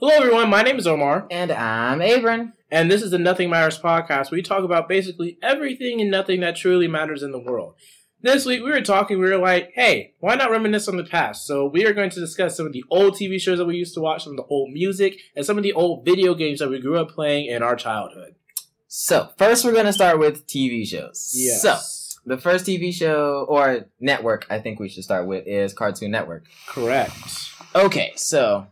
Hello, everyone. My name is Omar, And I'm Abram. and this is the Nothing Matters podcast. Where we talk about basically everything and nothing that truly matters in the world. This week, we were talking. We were like, "Hey, why not reminisce on the past?" So we are going to discuss some of the old TV shows that we used to watch, some of the old music, and some of the old video games that we grew up playing in our childhood. So, first we're going to start with TV shows. Yes. So, the first TV show, or network, I think we should start with, is Cartoon Network. correct. Okay, so,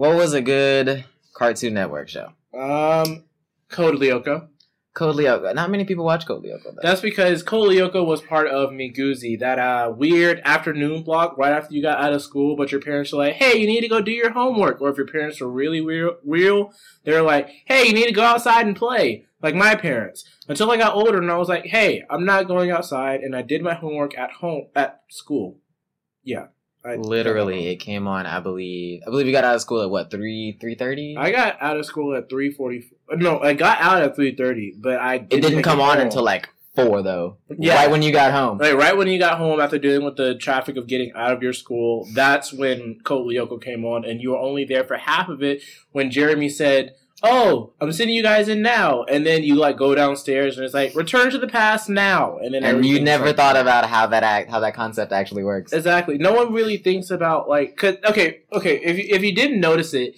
what was a good Cartoon Network show? Um, Code Lyoko. Code Lyoko. Not many people watch Code Lyoko, though. That's because Code Lyoko was part of Miguzi, that uh, weird afternoon block right after you got out of school, but your parents were like, hey, you need to go do your homework. Or if your parents were really real, real they're like, hey, you need to go outside and play. Like my parents. Until I got older and I was like, hey, I'm not going outside, and I did my homework at home, at school. Yeah. I, Literally, it came on, I believe. I believe you got out of school at what, 3 3.30? I got out of school at 3.40. No, I got out at 3.30, but I It didn't come on home. until like 4, though. Yeah. Right when you got home. Like right when you got home after dealing with the traffic of getting out of your school, that's when Code Lyoko came on, and you were only there for half of it when Jeremy said, "Oh, I'm sending you guys in now," and then you like go downstairs and it's like, "Return to the past now," and then And you never like- thought about how that act, how that concept actually works. exactly. No one really thinks about like, cause, okay, okay. If you, if you didn't notice it,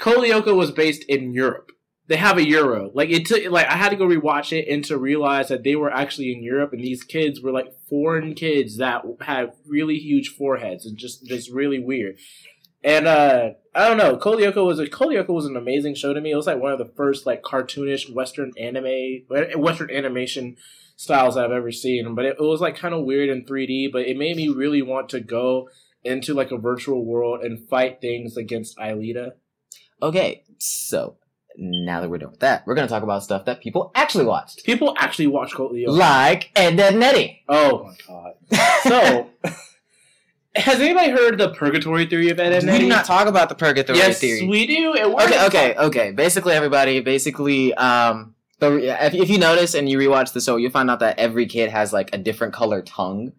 Lyoko was based in Europe. They have a euro. Like it took like I had to go rewatch it and to realize that they were actually in Europe and these kids were like foreign kids that had really huge foreheads and just just really weird. And uh I don't know, Code was a Code was an amazing show to me. It was like one of the first like cartoonish Western anime Western animation styles I've ever seen. But it, it was like kind of weird in 3D, but it made me really want to go into like a virtual world and fight things against Aelita. Okay, so now that we're done with that, we're gonna talk about stuff that people actually watched, People actually watched Lyoko. like Ed, Ed, and Eddy. Oh my god. So, has anybody heard the purgatory theory of Ed we do not talk about the purgatory yes, theory. we do. Okay, okay, okay. Basically, everybody, basically, um, the, if, if you notice and you rewatch the show, you'll find out that every kid has like a different color tongue.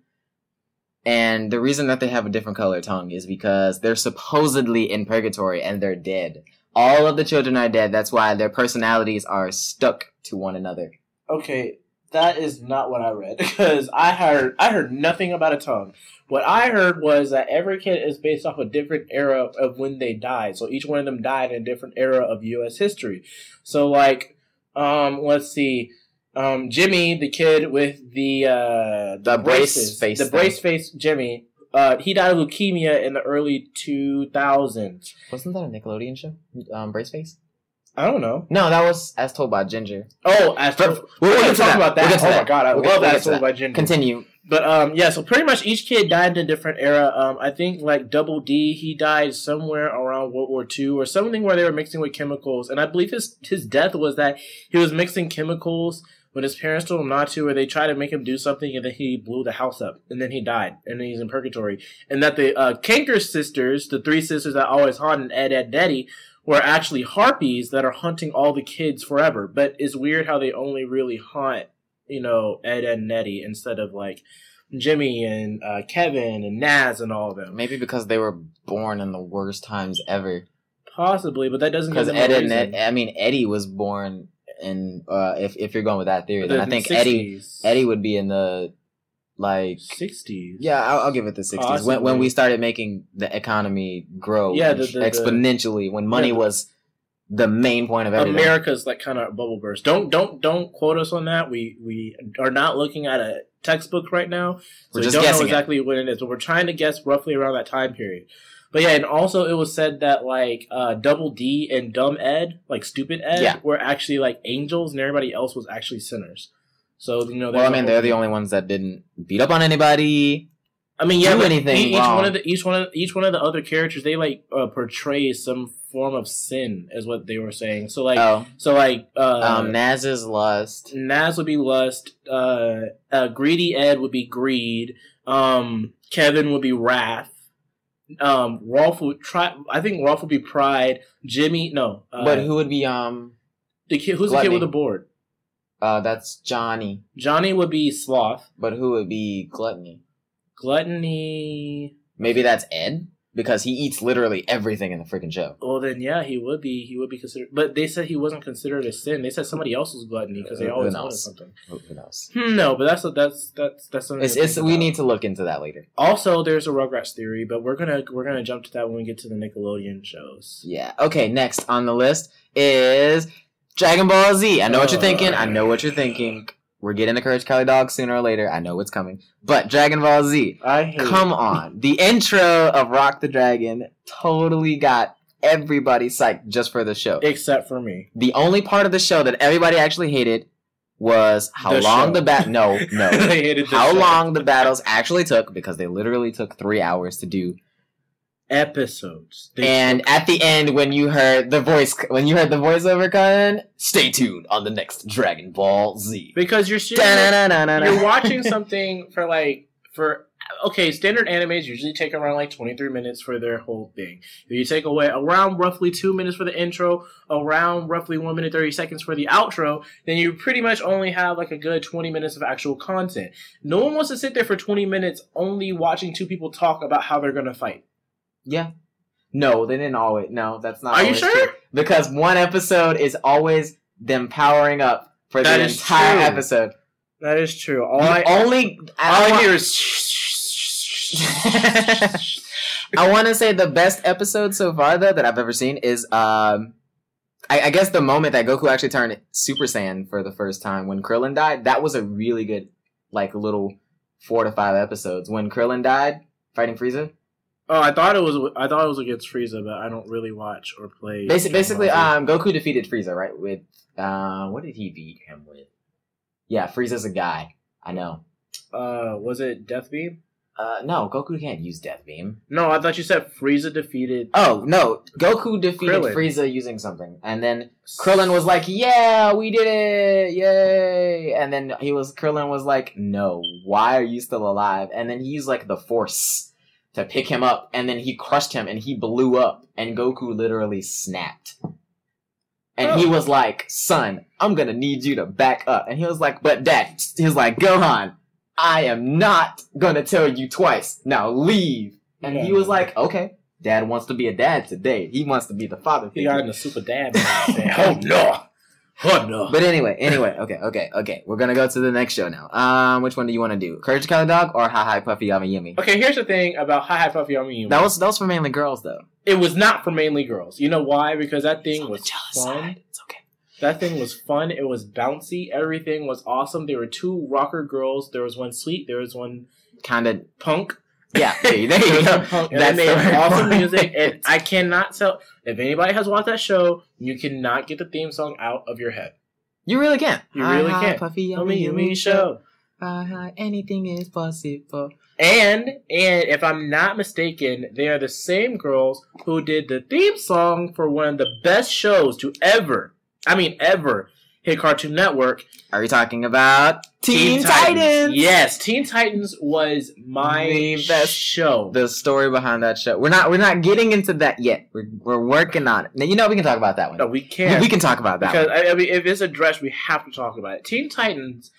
And the reason that they have a different color tongue is because they're supposedly in purgatory and they're dead. All of the children are dead. That's why their personalities are stuck to one another. Okay, that is not what I read because I heard I heard nothing about a tongue. What I heard was that every kid is based off a different era of when they died. So each one of them died in a different era of U.S. history. So like, um, let's see. Um, Jimmy, the kid with the uh, The brace braces, face the thing. brace face Jimmy, uh, he died of leukemia in the early two thousands. Wasn't that a Nickelodeon show? Um, Braceface? I don't know. No, that was as told by Ginger. Oh, as But- we're, we'll we'll get talk that. about that. oh that. my god, I We'll love we'll that get to sold that. by Ginger. Continue. But um, yeah, so pretty much each kid died in a different era. Um, I think like Double D, he died somewhere around World War II or something where they were mixing with chemicals, and I believe his his death was that he was mixing chemicals when his parents told him not to, or they tried to make him do something, and then he blew the house up, and then he died, and then he's in purgatory. And that the uh, Kanker sisters, the three sisters that always haunted Ed, Ed, Daddy, were actually harpies that are hunting all the kids forever. But it's weird how they only really haunt, you know, Ed, and Nettie instead of like Jimmy and uh, Kevin and Nazz and all of them. Maybe because they were born in the worst times ever. Possibly, but that doesn't Because Ed and. Ed, I mean Eddy was born in uh if if you're going with that theory, then The I think Eddy Eddy would be in the like 60s. yeah, I'll, I'll give it the sixties when when we started making the economy grow Yeah, the- the- exponentially when money Yeah, the- was the main point of everything. America's like kind of bubble burst. Don't don't don't quote us on that. We we are not looking at a textbook right now, so We're we just don't know guessing it. exactly when it is. But we're trying to guess roughly around that time period. But yeah, and also it was said that like uh, Double D and Dumb Ed, like Stupid Ed, Yeah. were actually like angels, and everybody else was actually sinners. So you know, well, I mean they're the only ones that didn't beat up on anybody. I mean, yeah, do anything each wrong. one of the each one of each one of the other characters, they like uh, portray some form of sin, is what they were saying. So like, oh, so like, uh, um, Nazz's lust. Nazz would be lust. Uh, uh, greedy Ed would be greed. Um, Kevin would be wrath. Um, Rolf would try. I think Rolf would be pride. Jimmy, no. Uh, but who would be um? the kid? Who's the kid with the board? Uh, that's Johnny. Johnny would be sloth. But who would be gluttony? Gluttony. Maybe that's Ed. because he eats literally everything in the freaking show. Well, then yeah, he would be. He would be considered. But they said he wasn't considered a sin. They said somebody else was gluttony because they always wanted something. Who, who knows? Hmm, no, but that's that's that's that's something. It's, it's we need to look into that later. Also, there's a Rugrats theory, but we're gonna we're gonna jump to that when we get to the Nickelodeon shows. Yeah. Okay. Next on the list is Dragon Ball Z. I know what you're oh, thinking. I know what you're thinking. We're getting the Courage Cowardly Dog sooner or later. I know it's coming. But Dragon Ball Z. I hate Come on. The intro of Rock the Dragon totally got everybody psyched just for the show. except for me. The only part of the show that everybody actually hated was how The long show. the bat. No, no. I hated the how show. long the battles actually took because they literally took three hours to do. Episodes. They And took- at the end, when you heard the voice, when you heard the voiceover coming, stay tuned on the next Dragon Ball Z. because you're you're watching something for like for okay standard animes usually take around like 23 minutes for their whole thing If you take away around roughly two minutes for the intro around roughly 1 minute 30 seconds for the outro then you pretty much only have like a good 20 minutes of actual content no one wants to sit there for 20 minutes only watching two people talk about how they're gonna fight Yeah. No, they didn't always. No, that's not. Are you sure? true. Because one episode is always them powering up for That the entire true. episode. that is true all The I, only all I, I want, hear is I want to say the best episode so far though that I've ever seen is um. I, I guess the moment that Goku actually turned Super Saiyan for the first time when Krillin died, that was a really good, like, little four to five episodes. When Krillin died, fighting Frieza, oh i thought it was i thought it was against frieza but i don't really watch or play Basi- basically, Z. um, Goku defeated Frieza, right? With uh, what did he beat him with? Yeah, Frieza's a guy. I know. uh was it death beam Uh, no, Goku can't use Death Beam. No, I thought you said Frieza defeated. Oh no, Goku defeated Krillin. Frieza using something, and then Krillin was like, "Yeah, we did it, yay!" And then he was Krillin was like, "No, why are you still alive?" And then he used like the Force to pick him up, and then he crushed him, and he blew up, and Goku literally snapped. And he Oh. was like, "Son, I'm gonna need you to back up." And he was like, "But Dad," he was like, "Gohan, I am not gonna tell you twice. Now leave." And he was like, "Okay." Dad wants to be a dad today. He wants to be the father He got in the super dad. Oh no! Oh no! But anyway, anyway, okay, okay, okay. We're gonna go to the next show now. Um, which one do you want to do? Courage the Cowardly Dog or Hi Hi Puffy AmiYumi? okay, here's the thing about Hi Hi Puffy AmiYumi. That was that was for mainly girls though. it was not for mainly girls. You know why? Because that thing was fun. It's okay. That thing was fun. It was bouncy. Everything was awesome. There were two rocker girls. There was one sweet. There was one Kind of. punk. Yeah. There you, there There you go. they made awesome music. And I cannot tell if anybody has watched that show. You cannot get the theme song out of your head. You really can't. You Hi, really hi, can. Puffy Yummy Yummy Yummy show. Hi hi. Anything is possible. And and if I'm not mistaken, they are the same girls who did the theme song for one of the best shows to ever, I mean ever, hit Cartoon Network. Are you talking about Teen, Titans? Yes, Teen Titans was my The best- show. The story behind that show. We're not. We're not getting into that yet. We're we're working on it. Now, you know we can talk about that one. no, we can't we can talk about that. because one. I, I mean, if it's addressed, we have to talk about it. Teen Titans.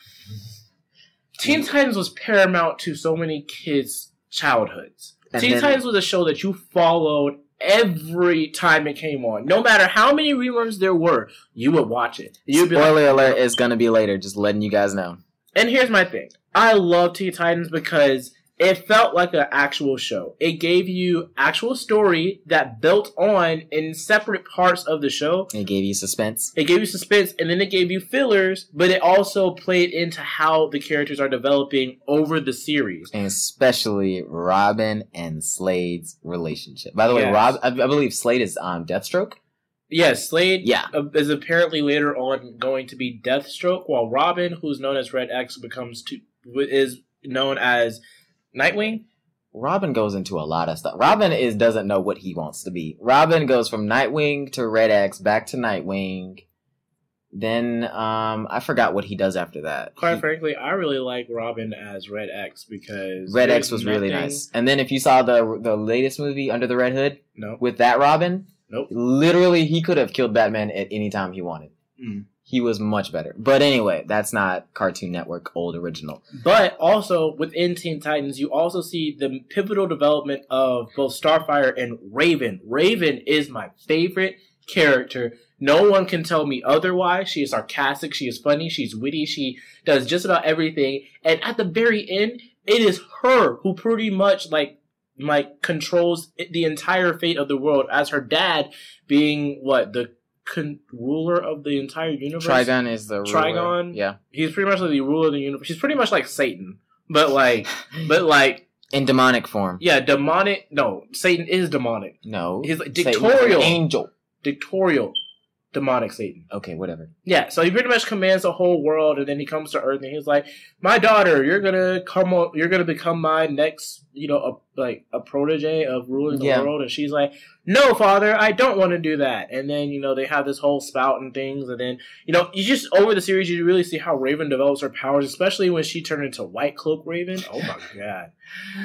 Teen Titans was paramount to so many kids' childhoods. And Teen Titans was a show that you followed every time it came on. No matter how many reruns there were, you would watch it. You'd be like, Spoiler alert is gonna be later. Just letting you guys know. and here's my thing. I love Teen Titans because it felt like an actual show. It gave you actual story that built on in separate parts of the show. It gave you suspense. It gave you suspense and then it gave you fillers, but it also played into how the characters are developing over the series. and especially Robin and Slade's relationship. By the way, Rob, I, I believe Slade is um Deathstroke. Yes, Slade Yeah, uh, is apparently later on going to be Deathstroke, while Robin, who's known as Red X, becomes to, is known as Nightwing. Robin goes into a lot of stuff. Robin is doesn't know what he wants to be. Robin goes from Nightwing to Red X, back to Nightwing. Then um I forgot what he does after that. Quite He- frankly, I really like Robin as Red X because Red X was really nice. And then if you saw the the latest movie Under the Red Hood No, with that Robin, Nope. literally he could have killed Batman at any time he wanted. Mm. He was much better. But anyway, that's not Cartoon Network old original. But also within Teen Titans, you also see the pivotal development of both Starfire and Raven. Raven is my favorite character. No one can tell me otherwise. She is sarcastic, she is funny, she's witty, she does just about everything. And at the very end, it is her who pretty much like like controls the entire fate of the world as her dad being what the con- ruler of the entire universe. Trigon is the ruler. Trigon? Yeah. He's pretty much like the ruler of the universe. He's pretty much like Satan, but like, but like, In demonic form. yeah, demonic. No, Satan is demonic. No. He's like an dictatorial, angel. dictatorial, demonic Satan. Okay, whatever. Yeah, so he pretty much commands the whole world, and then he comes to Earth, and he's like, "My daughter, you're gonna come, on, you're gonna become my next, you know, a, like a protege of ruling the Yeah. world." And she's like, "No, father, I don't want to do that." And then you know they have this whole spout and things, and then you know you just over the series you really see how Raven develops her powers, especially when she turned into White Cloak Raven. Oh my god,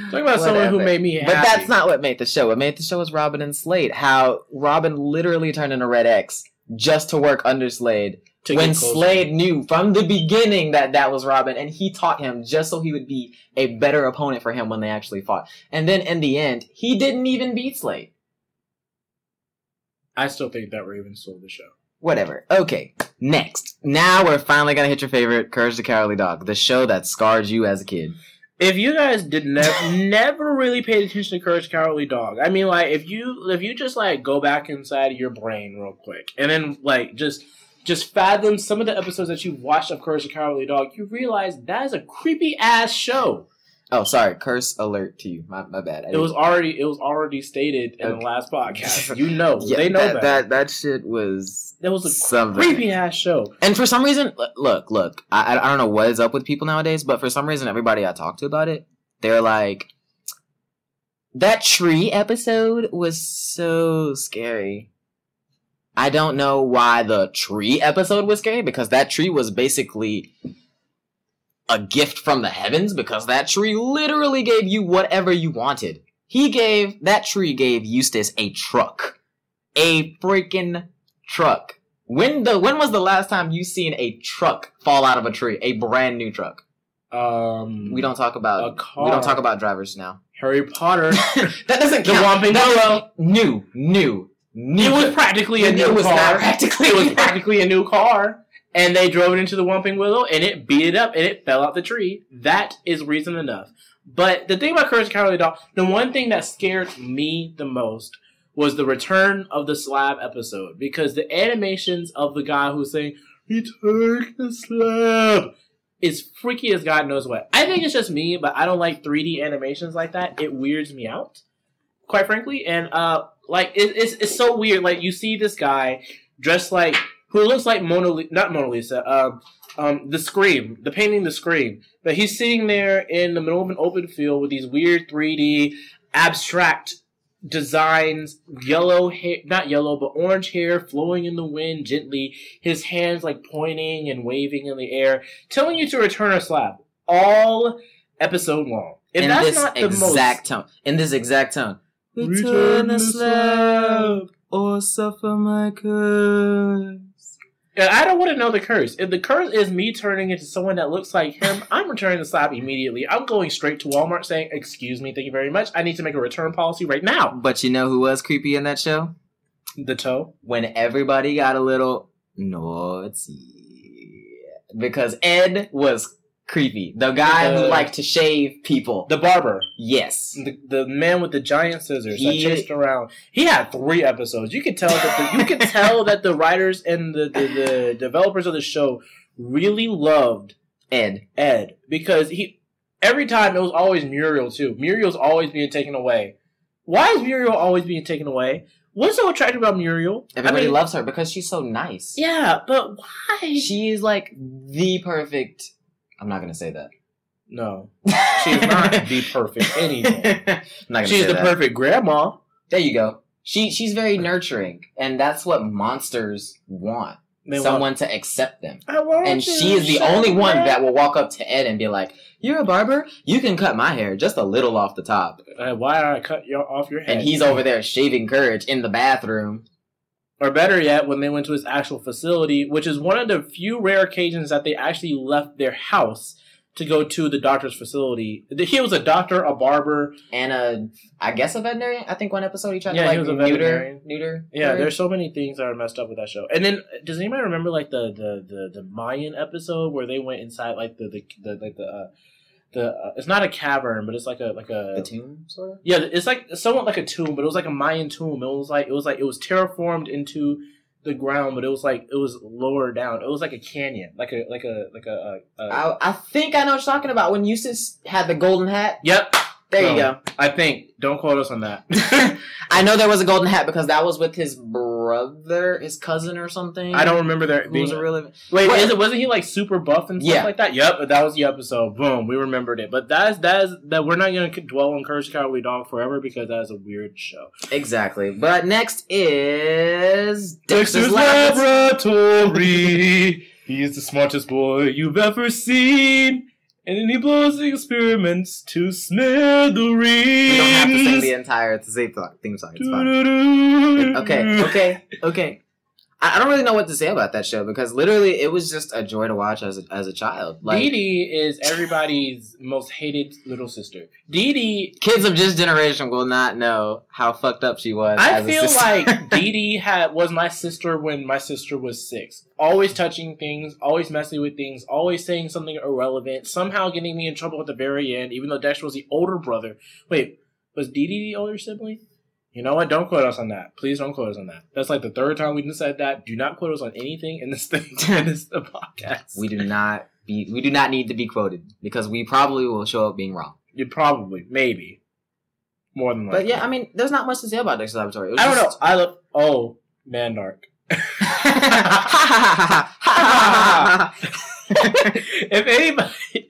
talking about someone who made me happy. But that's not what made the show. What made the show was Robin and Slade. How Robin literally turned into Red X just to work under Slade. To when. Slade knew from the beginning that that was Robin, and he taught him just so he would be a better opponent for him when they actually fought. And then in the end, he didn't even beat Slade. I still think that Raven stole the show. Whatever. Okay, next. Now we're finally gonna hit your favorite, Courage the Cowardly Dog, the show that scarred you as a kid. If you guys did never never really paid attention to Courage Cowardly Dog, I mean, like if you if you just like go back inside your brain real quick and then like just just fathom some of the episodes that you watched of Courage the Cowardly Dog, you realize that is a creepy ass show. Oh, sorry, curse alert to you. My, my bad. I It was already it was already stated in Okay. the last podcast. You know, Yeah, they know that, that. that that shit was That was a something. creepy ass show. And for some reason, look, look, I, I I don't know what is up with people nowadays, but for some reason, everybody I talk to about it, they're like, that tree episode was so scary. I don't know why the tree episode was scary because that tree was basically a gift from the heavens because that tree literally gave you whatever you wanted. He gave, that tree gave Eustace a truck. A freaking truck. When the when was the last time you seen a truck fall out of a tree? A brand new truck. Um, We don't talk a about car. we don't talk about drivers now. Harry Potter. that doesn't The count. Whomping That's Willow. New, new, new. It was practically a It new was car. not practically. it was practically a new car. And they drove it into the Whomping Willow and it beat it up and it fell out the tree. That is reason enough. But the thing about Courage the Cowardly Dog, the one thing that scared me the most was the return of the slab episode. Because the animations of the guy who's saying, Return the slab is freaky as God knows what. I think it's just me, but I don't like 3D animations like that. It weirds me out, quite frankly. And uh, like it, it's it's so weird. Like you see this guy dressed like who looks like Mona, Li- not Mona Lisa, um, um, the Scream, the painting, the Scream. But he's sitting there in the middle of an open field with these weird 3D abstract designs, yellow hair, not yellow, but orange hair flowing in the wind gently, his hands like pointing and waving in the air, telling you to return a slab all episode long. If in that's this not the exact tone. In this exact tone. most return the slab or suffer my curse. And I don't want to know the curse. If the curse is me turning into someone that looks like him, I'm returning the slab immediately. I'm going straight to Walmart saying, "Excuse me, thank you very much. I need to make a return policy right now." But you know who was creepy in that show? The toe. When everybody got a little naughty. Because Ed was creepy. The guy who liked to shave people. The barber. yes. The, the man with the giant scissors that He- chased around. He had three episodes. You could tell that the, you could tell that the writers and the, the, the developers of the show really loved Ed. Ed because he every time it was always Muriel too. Muriel's always being taken away. Why is Muriel always being taken away? What's so attractive about Muriel? Everybody I mean, loves her because she's so nice. Yeah, but why? She is like the perfect. I'm not gonna say that. no, she's not the perfect anything. I'm not gonna She's say the that. perfect grandma. There you go. She she's very nurturing, and that's what monsters want. They want- Someone to accept them. I want And she is the only one that will walk up to Ed and be like, "You're a barber. You can cut my hair just a little off the top." Uh, why did I cut you off your head? And he's over there shaving courage in the bathroom. Or better yet, when they went to his actual facility, which is one of the few rare occasions that they actually left their house to go to the doctor's facility. He was a doctor, a barber. And a, I guess a veterinarian. I think one episode he tried Yeah, to he like was a neuter, veterinarian. neuter. Yeah, there's so many things that are messed up with that show. And then, does anybody remember like the the the, the Mayan episode where they went inside like the the, the like the uh, the uh, it's not a cavern, but it's like a like a the tomb sort of. yeah, it's like somewhat like a tomb, but it was like a Mayan tomb. It was like it was like it was terraformed into the ground, but it was like it was lower down. It was like a canyon, like a like a like a. a, a I, I think I know what you're talking about when Eustace had the golden hat. yep, There you go. I think. Don't quote us on that. I know there was a golden hat because that was with his brother, his cousin, or something. I don't remember Who being was a real. Wait, What? is it wasn't he like super buff and stuff Yeah. like that? Yep, but that was the episode. Boom, we remembered it. But that's that's that we're not gonna dwell on Courage Cowardly Dog forever because that is a weird show. Exactly. But next is Dexter's Dexter's Labs. Laboratory. He's the smartest boy you've ever seen. And then he blows the experiments to smithereens. We don't have to sing the entire. Theme song. It's fine. Okay, okay, okay. I, I don't really know what to say about that show because literally it was just a joy to watch as a, as a child. Like Dee Dee is everybody's most hated little sister. Dee Dee kids of this generation will not know how fucked up she was. I as feel sister. like Dee Dee had was my sister when my sister was six. Always touching things, always messing with things, always saying something irrelevant, somehow getting me in trouble at the very end, even though Dexter was the older brother. Wait, was Dee Dee the older sibling? You know what? Don't quote us on that. Please don't quote us on that. That's like the third time we just said that. Do not quote us on anything in this thing in this podcast. we do not be we do not need to be quoted because we probably will show up being wrong. you probably, maybe, more than likely. But yeah, I mean, there's not much to say about Dexter's Laboratory. I don't know. I love. Oh, Mandark. if anybody,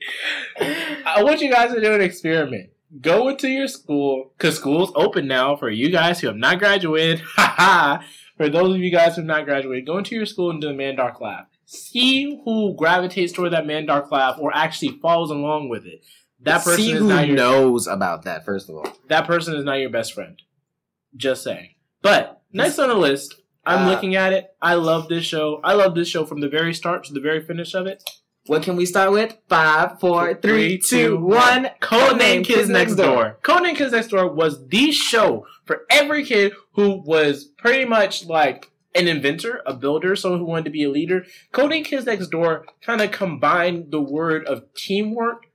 I want you guys to do an experiment. Go into your school because school's open now for you guys who have not graduated. Ha ha for those of you guys who have not graduated, go into your school and do the Mandark laugh. See who gravitates toward that Mandark laugh or actually follows along with it. That person See is who not your knows about that. First of all, that person is not your best friend. Just saying. But next on the list, I'm Uh, looking at it. I love this show. I love this show from the very start to the very finish of it. What can we start with? Five, four, three, two, one. Codename Kids Next Door. Codename Kids Next Door was the show for every kid who was pretty much like an inventor, a builder, someone who wanted to be a leader. Codename Kids Next Door kind of combined the word of teamwork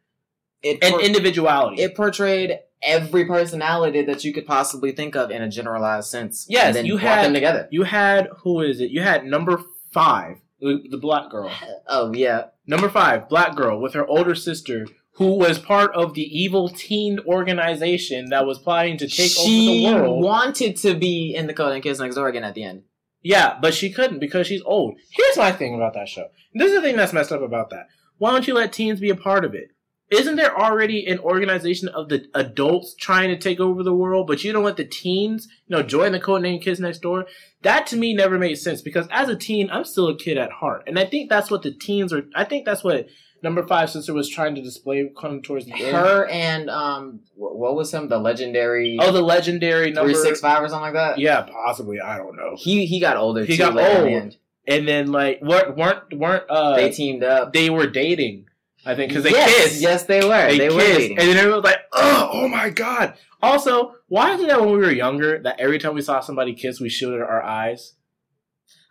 It and individuality. it portrayed every personality that you could possibly think of in a generalized sense. Yes, you had- them together. you had who is it? You had number five, the black girl. Oh yeah, Number five, black girl with her older sister, who was part of the evil teen organization that was plotting to take she over the world. wanted to be in the Codename Kids Next Door again at the end. yeah, but she couldn't because she's old. Here's my thing about that show. This is the thing that's messed up about that. Why don't you let teens be a part of it? Isn't there already an organization of the adults trying to take over the world, but you don't let the teens, you know, join the codename Kids Next Door? That to me never made sense because as a teen, I'm still a kid at heart, and I think that's what the teens are. I think that's what number five sister was trying to display coming towards the end. Her and um, what was him? The legendary Oh, the legendary number three six five or something like that. Yeah, possibly. I don't know. He he got older. He too got old. And then like weren't weren't weren't uh they, teamed up. They were dating. I think because they yes, kissed. Yes, they were. They, They, were kissed, dating. and then everyone was like, "Oh, oh my god!" Also, why is it that when we were younger, that every time we saw somebody kiss, we shielded our eyes?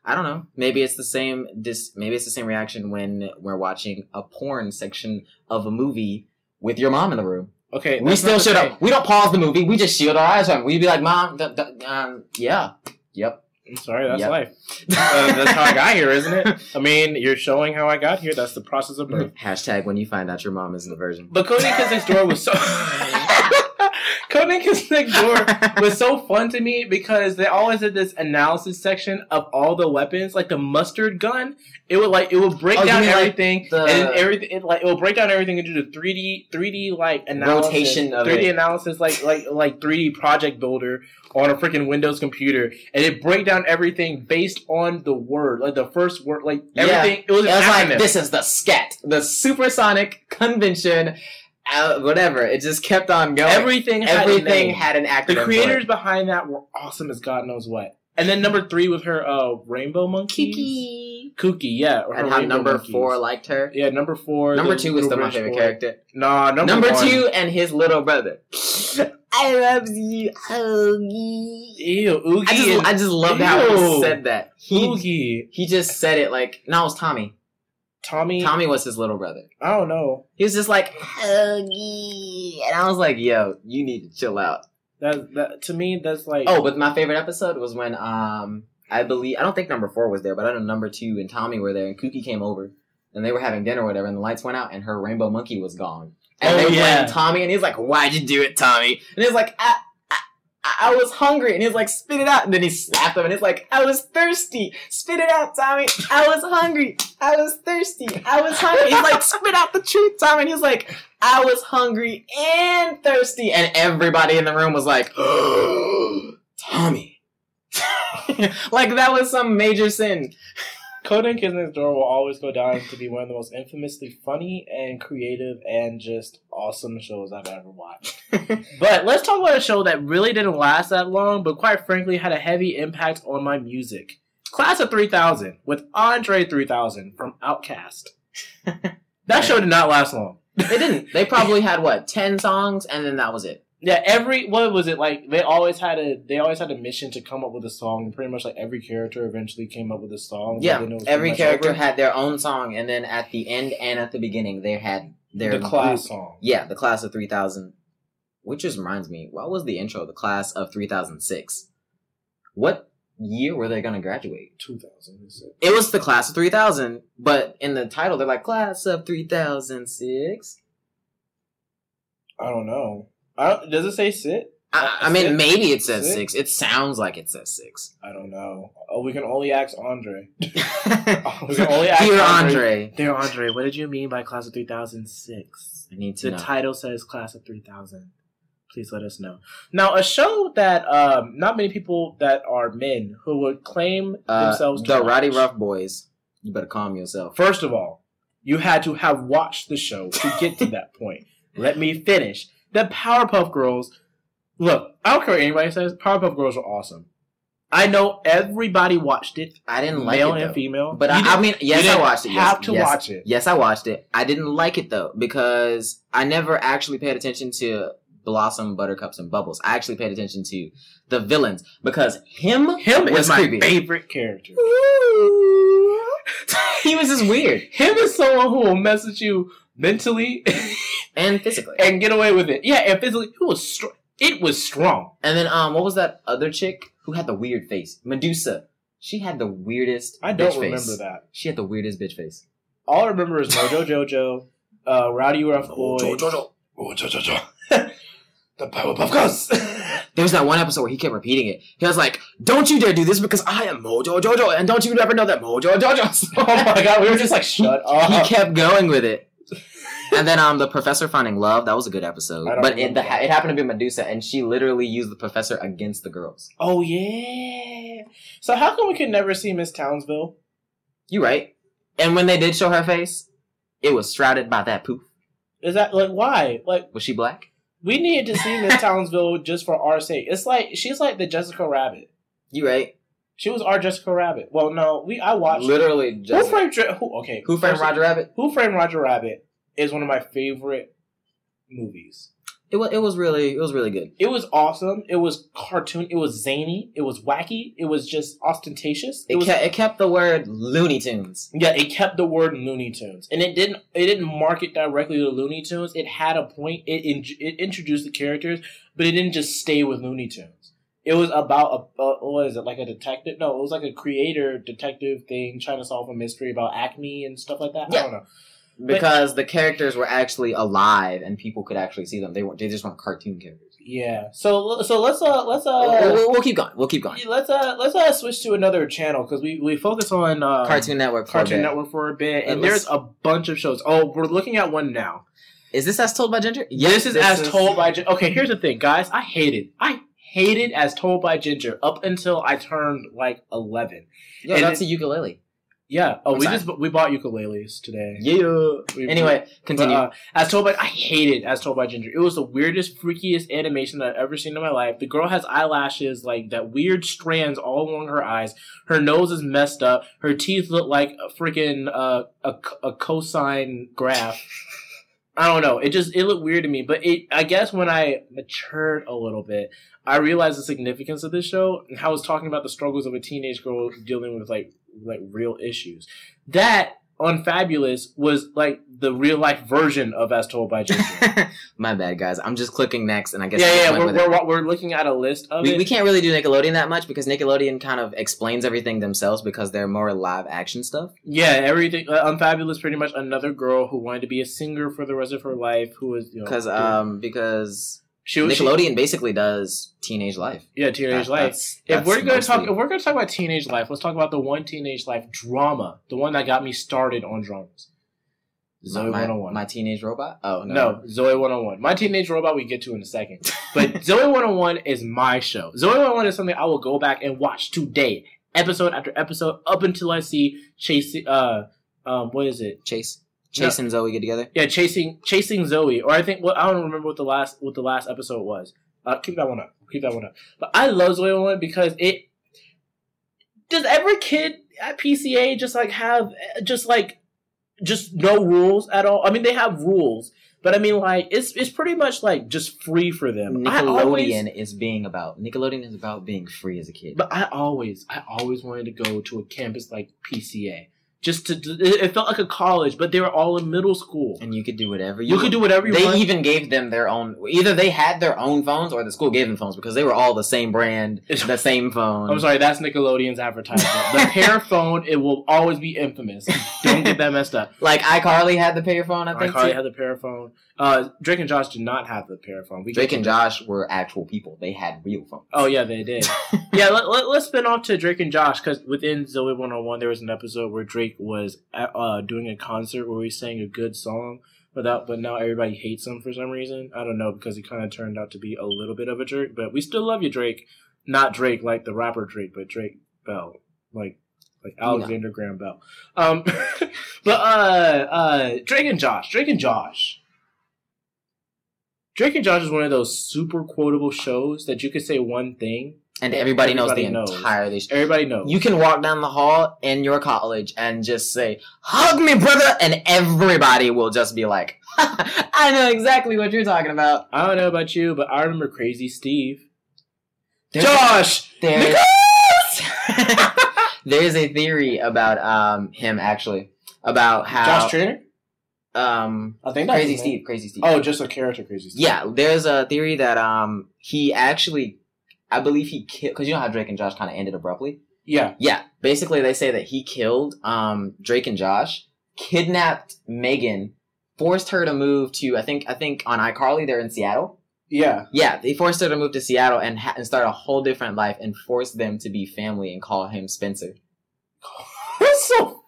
I don't know. Maybe it's the same. This maybe it's the same reaction when we're watching a porn section of a movie with your mom in the room. Okay, We still not the shield up. We don't pause the movie. We just shield our eyes from. it. We'd be like, "Mom, d- d- um, yeah, yep." I'm sorry, that's Yep. life. Uh, that's how I got here, isn't it? I mean, you're showing how I got here. That's the process of birth. Hashtag when you find out your mom isn't a virgin. But Codename Kids Next Door was so. Codename Kids Next Door was so fun to me because they always did this analysis section of all the weapons, like the mustard gun. It would like it would break Oh, down mean, like, everything, the- and everything it, like it will break down everything into the three D three D like analysis, Rotation of three D analysis, like like like three D project builder on a freaking Windows computer, and it break down everything based on the word, like the first word, like Yeah. everything. It was, It was like this is the SCAT, the Supersonic Convention, uh, whatever. It just kept on going. Everything, had everything name. had an acronym. The creators it. behind that were awesome as God knows what. And then number three with her uh, rainbow monkey. Kiki. Kuki, yeah. her And how number monkeys. four liked her. Yeah, number four. Number two was little still my favorite boy. character. Nah, number, Number, one. two and his little brother. I love you, Hoagie. Ew, Hoagie. I just, I just loved how he said that. He, Hoagie. he just said it like, no, it was Tommy. Tommy. Tommy was his little brother. I don't know. He was just like, Hoagie. And I was like, yo, you need to chill out. That that to me that's like. Oh, but my favorite episode was when um I believe I don't think number four was there, but I know number two and Tommy were there, and Kuki came over, and they were having dinner or whatever, and the lights went out, and her rainbow monkey was gone. And Oh, they were yeah. playing Tommy, and he's like, "Why'd you do it, Tommy?" And he's like, I, I, was hungry, and he's like, "Spit it out," and then he slapped him, and he's like, "I was thirsty, spit it out, Tommy. I was hungry, I was thirsty, I was hungry." He's like, "Spit out the truth, Tommy," and he's like, "I was hungry and thirsty," and everybody in the room was like, "Tommy." like that was some major sin. Codename Kids Next Door will always go down to be one of the most infamously funny and creative and just awesome shows I've ever watched. But let's talk about a show that really didn't last that long, but quite frankly had a heavy impact on my music. Class of 3000 with Andre 3000 from Outkast. that show did not last long. they didn't. They probably had what ten songs, and then that was it. Yeah, every what was it like? They always had a they always had a mission to come up with a song. Pretty much like every character eventually came up with a song. Yeah, every character over. had their own song, and then at the end and at the beginning, they had their the class group- song. Yeah, the class of three thousand. Which just reminds me, what was the intro? of The class of three thousand six. What year were they going to graduate? 2000. it? It was the class of three thousand, but in the title, they're like class of three thousand six. I don't know. I don't, does it say sit? I, I mean, Six? maybe it says Six? six. It sounds like it says six. I don't know. Oh, we can only ask Andre. We can only ask Andre. Andre, Dear Andre, what did you mean by class of 3006? I need to The know. title says class of 3000. Please let us know. Now, a show that um, not many people that are men who would claim Uh, themselves to the Roddy. Rough Boys. You better calm yourself. First of all, you had to have watched the show to get to that point. Let me finish. The Powerpuff Girls. Look, I don't care what anybody says. Powerpuff Girls are awesome. I know everybody watched it, I didn't like male it and female. But I, I mean, yes, I watched it. Yes, Have to yes, watch it. Yes, I watched it. I didn't like it though because I never actually paid attention to Blossom, Buttercups, and Bubbles. I actually paid attention to the villains because him, Him was my creepy. favorite character. he was just weird Him is someone who will mess with you mentally and physically. and get away with it. Yeah, and physically, it was str- it was strong. And then, um, what was that other chick who had the weird face? Medusa. She had the weirdest. I don't remember face. that. She had the weirdest bitch face. All I remember is Mojo Jojo, uh, Rowdyruff Boy, Jojo. Mojo Jojo. the Powerpuff Girls. There was that one episode where he kept repeating it. He was like, "Don't you dare do this because I am Mojo Jojo, and don't you ever know that Mojo Jojo." oh my god, we were just like, shut he up. He kept going with it. And then um, the professor finding love. That was a good episode. But it, the, it happened to be Medusa, and she literally used the professor against the girls. Oh yeah. So how come we could never see Miss Townsville? You right. And when they did show her face, it was shrouded by that poof. Is that like why? Like Was she black? we needed to see Miss Townsville just for our sake. It's like she's like the Jessica Rabbit. You right. She was our Jessica Rabbit. Well, no, we I watched. Literally Who just. framed who, Okay, Who framed Roger Rabbit? Who framed Roger Rabbit is one of my favorite movies. It was. It was really. It was really good. It was awesome. It was cartoon. It was zany. It was wacky. It was just ostentatious. It It, was kept, it kept the word Looney Tunes. yeah. It kept the word Looney Tunes, and it didn't. It didn't market directly to Looney Tunes. It had a point. It in, it introduced the characters, but it didn't just stay with Looney Tunes. It was about a, a what is it like a detective? No, it was like a creator detective thing trying to solve a mystery about Acme and stuff like that. Yeah. I don't know. Because the characters were actually alive and people could actually see them. They weren't. They just weren't cartoon characters. Yeah. So so let's uh let's uh we'll, we'll, we'll keep going. We'll keep going. let's uh let's uh switch to another channel because we we focus on uh, Cartoon Network. Cartoon. Network for a bit, and there's a bunch of shows. Oh, we're looking at one now. Is this as told by Ginger? this is as told by. Gin- Okay, here's the thing, guys. I hated. I hated as told by Ginger up until I turned like eleven. Yeah, that's it- a ukulele. Yeah. Oh, I'm we sorry. just we bought ukuleles today. Yeah. We- Anyway, continue. But, uh, as told by I hated as told by Ginger. It was the weirdest, freakiest animation I've ever seen in my life. The girl has eyelashes like that weird strands all along her eyes. Her nose is messed up. Her teeth look like a freaking uh, a a cosine graph. I don't know. It just it looked weird to me. But it I guess when I matured a little bit, I realized the significance of this show and how it's talking about the struggles of a teenage girl dealing with like like real issues. That Unfabulous was like the real life version of As Told by Ginger. My bad, guys. I'm just clicking next, and I guess yeah, yeah, we're, we're, we're looking at a list of we, it. we can't really do Nickelodeon that much because Nickelodeon kind of explains everything themselves because they're more live action stuff. Yeah, everything. Uh, Unfabulous, pretty much another girl who wanted to be a singer for the rest of her life. Who was you know Because um because she Nickelodeon basically does teenage life. yeah teenage That- life. that's- If that's we're gonna talk, if we're gonna talk about teenage life, let's talk about the one teenage life drama, the one that got me started on dramas. Zoey my, 101. my teenage robot. Oh no, No, Zoey 101. My Teenage Robot we get to in a second. But Zoey 101 is my show. Zoey 101 is something I will go back and watch today, episode after episode, up until I see Chase, Uh, um, what is it? Chase, Chase and Zoey get together. Yeah, chasing chasing Zoey. Or I think well, I don't remember what the last what the last episode was. Uh, keep that one up. Keep that one up. But I love Zoey one because it. Does every kid at PCA just like have just like just no rules at all? I mean, they have rules, but I mean, like it's it's pretty much like just free for them. Nickelodeon always, is being about Nickelodeon is about being free as a kid. but I always, I always wanted to go to a campus like PCA. Just to, it it felt like a college, but they were all in middle school. and you could do whatever You could do whatever you They want. even gave them their own. Either they had their own phones, or the school gave them phones because they were all the same brand, the same phone. I'm sorry, that's Nickelodeon's advertisement. the PearPhone, it will always be infamous. Don't get that messed up. Like iCarly had the PearPhone I think. Carly too. had the PearPhone. Uh, Drake and Josh did not have the PearPhone. We Drake and Josh were actual people. They had real phones. Oh yeah, they did. yeah, let, let, let's spin off to Drake and Josh because within Zoey 101 there was an episode where Drake was at, uh, doing a concert where he sang a good song, but that but now everybody hates him for some reason. I don't know because he kind of turned out to be a little bit of a jerk, but we still love you, Drake. Not Drake like the rapper Drake, but Drake Bell, like like Alexander Graham Bell. Um, but uh, uh, Drake and Josh, Drake and Josh. Drake and Josh is one of those super quotable shows that you could say one thing and everybody, knows the knows. entire. They Everybody knows. You can walk down the hall in your college and just say, "Hug me, brother," and everybody will just be like, "I know exactly what you're talking about." I don't know about you, but I remember Crazy Steve. There's- Josh! There's, there's a theory about um him actually about how Josh Trainer? Um I think Crazy. Steve, Crazy Steve. Oh, just a character Crazy Steve. Yeah, there's a theory that um he actually, I believe he killed because you know how Drake and Josh kind of ended abruptly. Yeah. Yeah, basically they say that he killed um Drake and Josh, kidnapped Megan, forced her to move to I think I think on iCarly they're in Seattle. Yeah. Yeah, they forced her to move to Seattle and ha- and start a whole different life and forced them to be family and call him Spencer. That's so.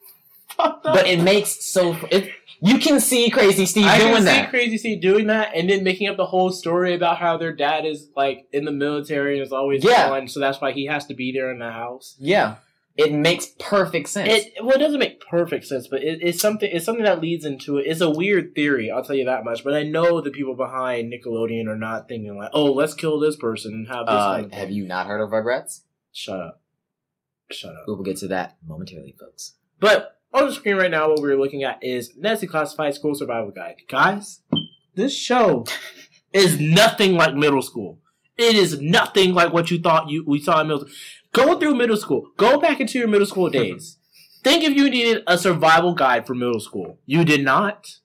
But it makes so it you can see Crazy Steve I doing can that. see Crazy Steve doing that and then making up the whole story about how their dad is like in the military and is always Yeah. gone, so that's why he has to be there in the house. yeah, it makes perfect sense. It well, it doesn't make perfect sense, but it, it's something. It's something that leads into it. It's a weird theory, I'll tell you that much. But I know the people behind Nickelodeon are not thinking like, "Oh, let's kill this person and have this." uh, have you not heard of Rugrats? Shut up. Shut up. We will get to that momentarily, folks. But on the screen right now, what we're looking at is Ned's Declassified School Survival Guide. Guys, this show is nothing like middle school. It is nothing like what you thought you we saw in middle. School. Go through middle school. Go back into your middle school days. Think if you needed a survival guide for middle school. You did not.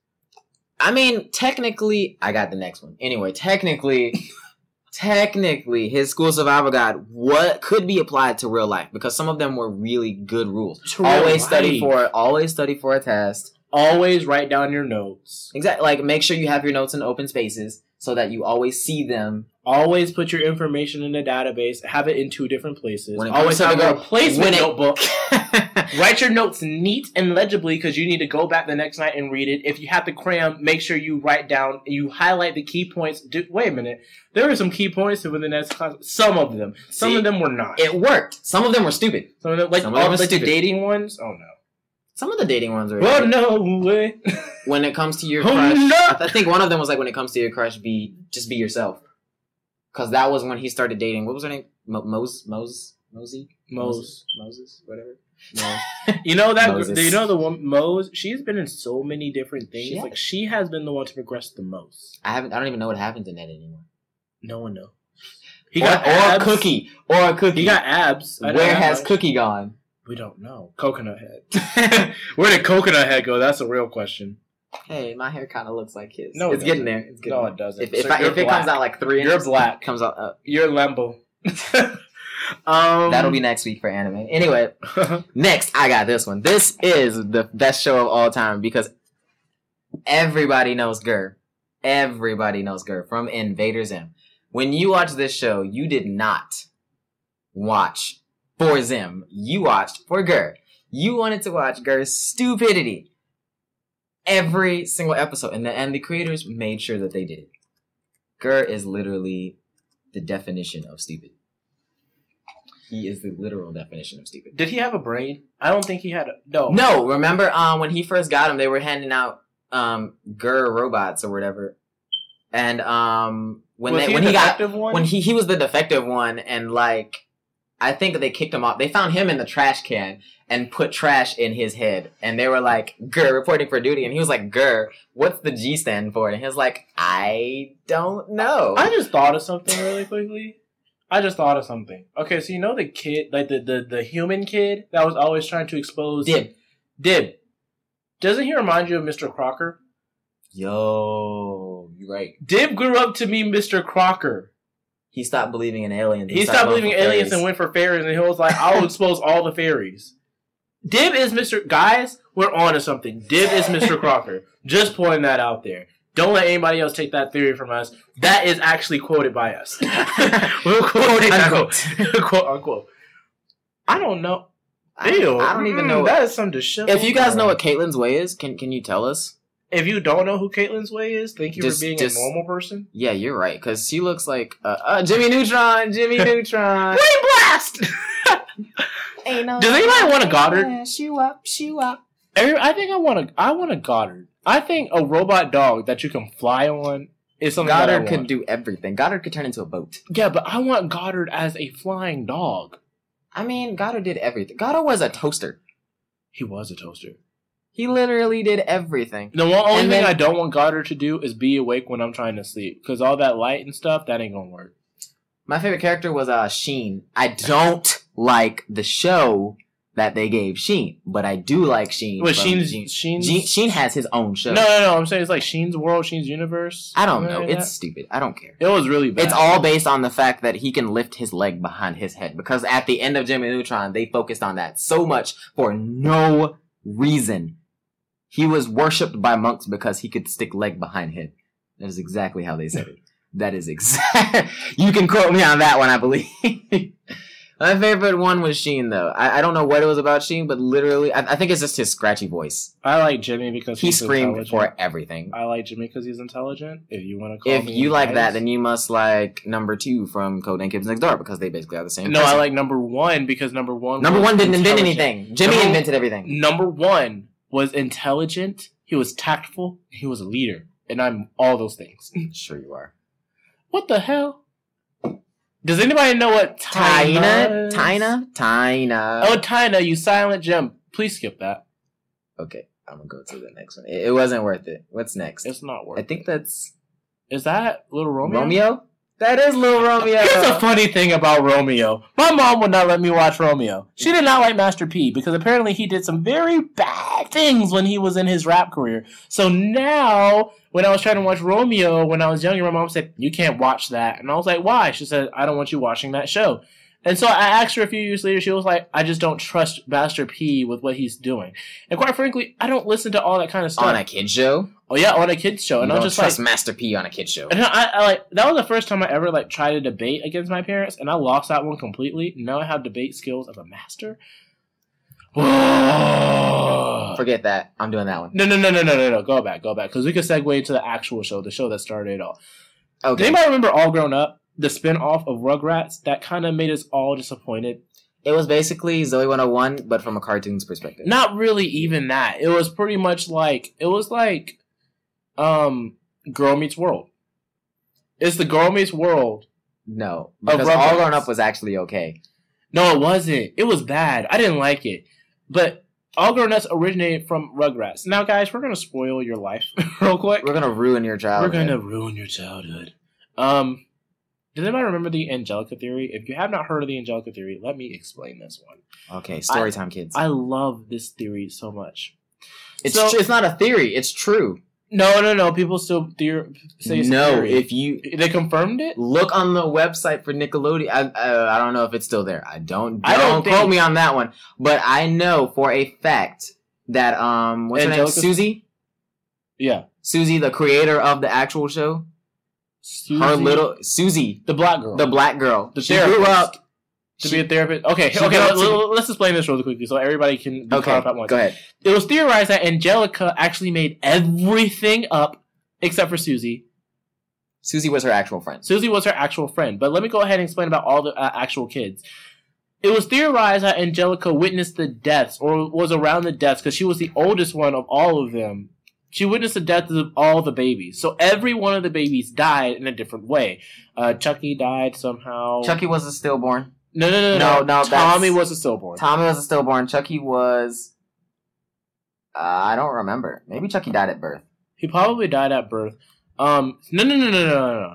I mean, technically, I got the next one. Anyway, technically, technically, his school survival guide what could be applied to real life because some of them were really good rules. Real always study life. for always study for a test. Always write down your notes. Exactly. Like make sure you have your notes in open spaces so that you always see them. Always put your information in a database. Have it in two different places. Always have a replacement it- notebook. Write your notes neat and legibly because you need to go back the next night and read it. If you have to cram, make sure you write down, you highlight the key points. Do, wait a minute. There were some key points within the next class. Some of them. Some See, of them were not. it worked. Some of them were stupid. some of them, like, some of them all, were like the stupid. dating ones. Oh no. Some of the dating ones are. Oh no way. When it comes to your Oh, crush, no. I, th- I think one of them was like, when it comes to your crush, be just be yourself. Because that was when he started dating. What was her name? Mo- Moze, Moze, Mosey, Moze. Moses, whatever. You know that Moses. you know the one Moze. She's been in so many different things. She like she has been the one to progress the most. I haven't. I don't even know what happened to Ned anymore. No one knows. He or, got or abs. Cookie, or a Cookie. He got abs. Where has much. Cookie gone? We don't know. Coconut head. Where did coconut head go? That's a real question. Hey, my hair kind of looks like his. No, it it's getting there. It's getting No, there. it doesn't. If if, So I, if it comes out like three You're inches, black. comes out. Uh, You're Lambo. um, that'll be next week for anime. Anyway, next I got this one. This is the best show of all time because everybody knows GIR. Everybody knows GIR from Invader Zim. When you watch this show, you did not watch for Zim. You watched for GIR. You wanted to watch GIR's stupidity every single episode, and the and the creators made sure that they did it. GIR is literally the definition of stupid. He is the literal definition of stupid. Did he have a brain? I don't think he had. A, no. No, remember um when he first got him, they were handing out um GIR robots or whatever, and um when Was they he when he got one? when he he was the defective one, and like I think they kicked him off. They found him in the trash can and put trash in his head, and they were like GIR reporting for duty, and he was like GIR, what's the G stand for? And he was like I don't know. I just thought of something really quickly. I just thought of something. Okay, so you know the kid, like the the, the human kid that was always trying to expose Dib. Dib. Doesn't he remind you of Mr. Crocker? Yo, you're right. Dib grew up to be Mr. Crocker. He stopped believing in aliens. He stopped going believing in aliens fairies. and went for fairies, and he was like, "I'll expose all the fairies." Dib is Mr. Guys, we're on to something. Dib is Mr. Crocker. Just pointing that out there. Don't let anybody else take that theory from us. That is actually quoted by us. we'll quote it Unquote. quote unquote. I don't know. I, Ew. I don't even Mm, know. That is some disheveled. if you guys know what Caitlin's way is, can can you tell us? If you don't know who Caitlin's way is, thank you Just- for being just- a normal person. Yeah, you're right. Because she looks like uh, uh, Jimmy Neutron. Jimmy Neutron. Brain blast. Ain't no Does anybody want a Goddard? Shoe up, shoe up. Every- I think I want a. I want a Goddard. I think a robot dog that you can fly on is something that I Goddard could do everything. Goddard could turn into a boat. Yeah, but I want Goddard as a flying dog. I mean, Goddard did everything. Goddard was a toaster. He was a toaster. He literally did everything. The one only And thing then- I don't want Goddard to do is be awake when I'm trying to sleep, because all that light and stuff that ain't gonna work. My favorite character was uh Sheen. I don't like the show that they gave Sheen, but I do like Sheen. But Sheen's Sheen. Sheen's Sheen, Sheen has his own show. No, no, no. I'm saying it's like Sheen's world, Sheen's universe. I don't know. like It's that. stupid. I don't care. it was really bad. It's all based on the fact that he can lift his leg behind his head. Because at the end of Jimmy Neutron, they focused on that so much for no reason. He was worshipped by monks because he could stick leg behind head. That is exactly how they said it. That is exact. you can quote me on that one, I believe. My favorite one was Sheen, though. I, I don't know what it was about Sheen, but literally, I, I think it's just his scratchy voice. I like Jimmy because He screamed for everything. I like Jimmy because he's intelligent. If you want to call If you like that, then you must like number two from Codename Kids Next Door because they basically are the same. no, I like number one because number one. Number one didn't invent anything. Jimmy Number- invented everything. Number one was intelligent. He was tactful. He was a leader, and I'm all those things. Sure you are. what the hell? Does anybody know what Tina. Tina, Tina. Oh, Tina, you silent gem. Please skip that. Okay, I'm gonna go to the next one. It, it wasn't worth it. What's next? It's not worth. It. I think that's Is that Little Romeo? Romeo. That is Little Romeo. Here's a funny thing about Romeo. My mom would not let me watch Romeo. She did not like Master P because apparently he did some very bad things when he was in his rap career. So now, when I was trying to watch Romeo when I was younger, my mom said, You can't watch that. And I was like, Why? She said, I don't want you watching that show. And so I asked her a few years later, she was like, I just don't trust Master P with what he's doing. And quite frankly, I don't listen to all that kind of stuff. on a kid show. Oh, yeah, on a kid's show. And I was don't just trust like, Master P on a kid show. and I, I like that was the first time I ever like tried to debate against my parents, and I lost that one completely. Now I have debate skills of a master. Forget that. I'm doing that one. no, no, no, no, no, no. no. Go back, go back, because we could segue to the actual show, the show that started it all. Does Okay. anybody remember All Grown Up, the spin off of Rugrats that kind of made us all disappointed? It was basically Zoey 101, but from a cartoon's perspective. Not really even that. It was pretty much like it was like um Girl Meets World. It's the Girl Meets World. No, because. All Grown Up was actually okay. No, it wasn't. It was bad. I didn't like it. But All Grown Ups originated from Rugrats. Now, guys, we're gonna spoil your life real quick. We're gonna ruin your childhood. We're gonna ruin your childhood. Um, does anybody remember the Angelica theory? If you have not heard of the Angelica theory, let me explain this one. Okay, story time, kids. I love this theory so much. it's so- tr- it's not a theory. It's true. No, no, no. People still theor- say it's no, theory. if you they confirmed it. look on the website for Nickelodeon, I, I I don't know if it's still there. I don't. I don't don't quote think- me on that one. But I know for a fact that um, what's her name? Susie. Yeah, Susie, the creator of the actual show. Susie, Her little Susie, the black girl, the black girl. The she grew therapist. up. To she- be a therapist. Okay, okay. Let, us explain this really quickly so everybody can be okay, caught up at once. go ahead. It was theorized that Angelica actually made everything up except for Susie. Susie was her actual friend. Susie was her actual friend. But let me go ahead and explain about all the uh, actual kids. It was theorized that Angelica witnessed the deaths or was around the deaths because she was the oldest one of all of them. She witnessed the deaths of all the babies. So every one of the babies died in a different way. Uh, Chucky died somehow. Chucky was a stillborn. No, no, no, no. No, no, Tommy was a stillborn. Tommy was a stillborn. Chucky was. Uh, I don't remember. Maybe Chucky died at birth. He probably died at birth. Um, no, no, no, no, no, no, no.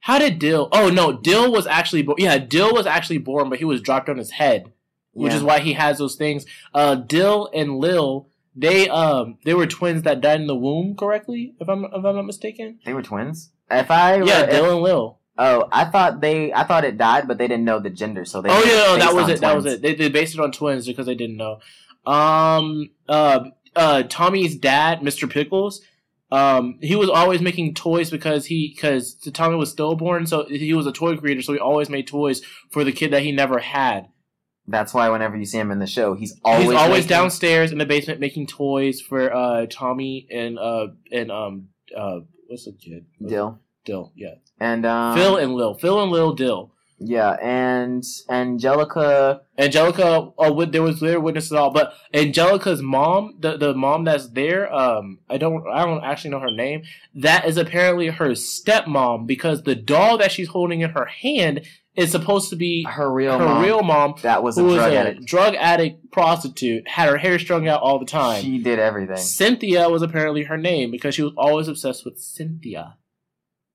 How did Dill? Oh no, Dill was actually born. Yeah, Dill was actually born, but he was dropped on his head, which Yeah. is why he has those things. Uh, Dill and Lil, they um, they were twins that died in the womb. Correctly, if I'm if I'm not mistaken. They were twins. If I Yeah, if- Dill and Lil. Oh, I thought they I thought it died, but they didn't know the gender, so they. Oh yeah, no, that was it. That was it. They, they based it on twins because they didn't know. Um, uh, uh, Tommy's dad, Mr. Pickles, um, he was always making toys because he because Tommy was stillborn, so he was a toy creator. So he always made toys for the kid that he never had. That's why whenever you see him in the show, he's always He's always making- downstairs in the basement making toys for uh Tommy and uh and um uh what's the kid Dill Dill yeah and um, Phil and Lil Phil and Lil Dill. Yeah, and Angelica. Angelica, oh, there was there witnesses all, but Angelica's mom, the the mom that's there, um, I don't I don't actually know her name. That is apparently her stepmom because the doll that she's holding in her hand is supposed to be Her real her mom. real mom, that was a who was drug a addict. drug addict prostitute, had her hair strung out all the time. She did everything. Cynthia was apparently her name because she was always obsessed with Cynthia.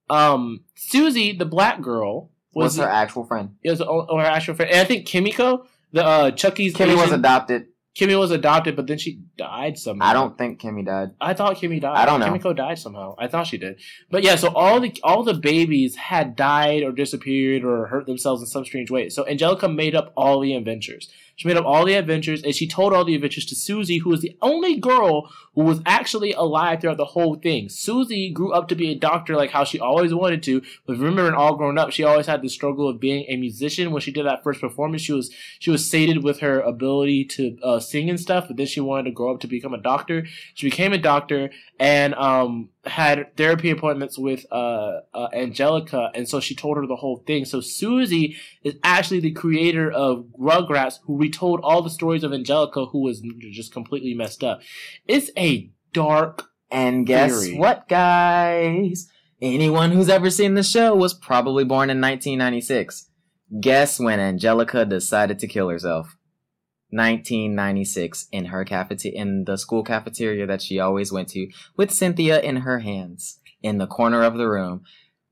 Um, Susie, the black girl, Was was her actual friend. is her actual friend. And I think Kimiko, the uh, Chucky's Kimmy was adopted. Kimmy was adopted, but then she died somehow. I don't think Kimmy died. I thought Kimmy died. I don't know. Kimiko died somehow. I thought she did. But yeah, so all the all the babies had died or disappeared or hurt themselves in some strange way. So Angelica made up all the adventures. She made up all the adventures and she told all the adventures to Susie, who was the only girl who was actually alive throughout the whole thing. Susie grew up to be a doctor like how she always wanted to, but remember in All Grown Up, she always had the struggle of being a musician. When she did that first performance, she was she was sated with her ability to uh, sing and stuff, but then she wanted to grow up to become a doctor. She became a doctor and um, had therapy appointments with uh, uh, Angelica, and so she told her the whole thing. So Susie is actually the creator of Rugrats, who retold all the stories of Angelica, who was just completely messed up. It's a dark. And guess Theory. what, guys? Anyone who's ever seen the show was probably born in 1996. Guess when Angelica decided to kill herself? 1996 in her cafeteria, in the school cafeteria that she always went to, with Cynthia in her hands in the corner of the room.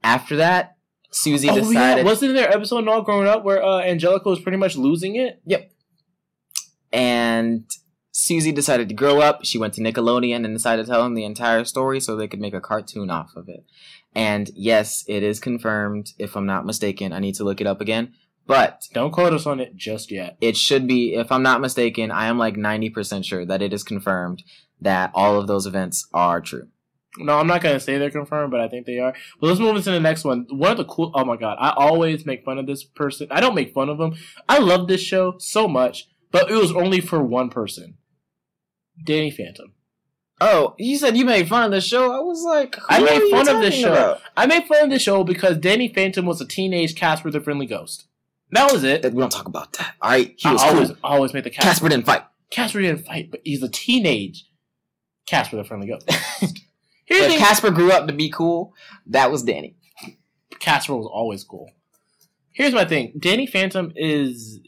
After that, Susie Oh yeah, decided. wasn't there an episode in All Grown Up where uh, Angelica was pretty much losing it? Yep. And Susie decided to grow up. She went to Nickelodeon and decided to tell them the entire story so they could make a cartoon off of it. And yes, it is confirmed, if I'm not mistaken. I need to look it up again. But Don't quote us on it just yet. it should be, if I'm not mistaken, I am like 90% sure that it is confirmed that all of those events are true. No, I'm not gonna say they're confirmed, but I think they are. But let's move into the next one. One of the cool. Oh my god, I always make fun of this person. I don't make fun of them. I love this show so much, but it was only for one person, Danny Phantom. Oh, you said you made fun of the show? I was like, I made fun of this talking show. about? I made fun of the show because Danny Phantom was a teenage Casper the Friendly Ghost. That was it. We don't talk about that. All right, he I was always, cool. Always make the Casper. Casper didn't fight. Casper didn't fight, but he's a teenage Casper the friendly ghost. Here's the Casper grew up to be cool, that was Danny. Casper was always cool. Here's my thing: Danny Phantom is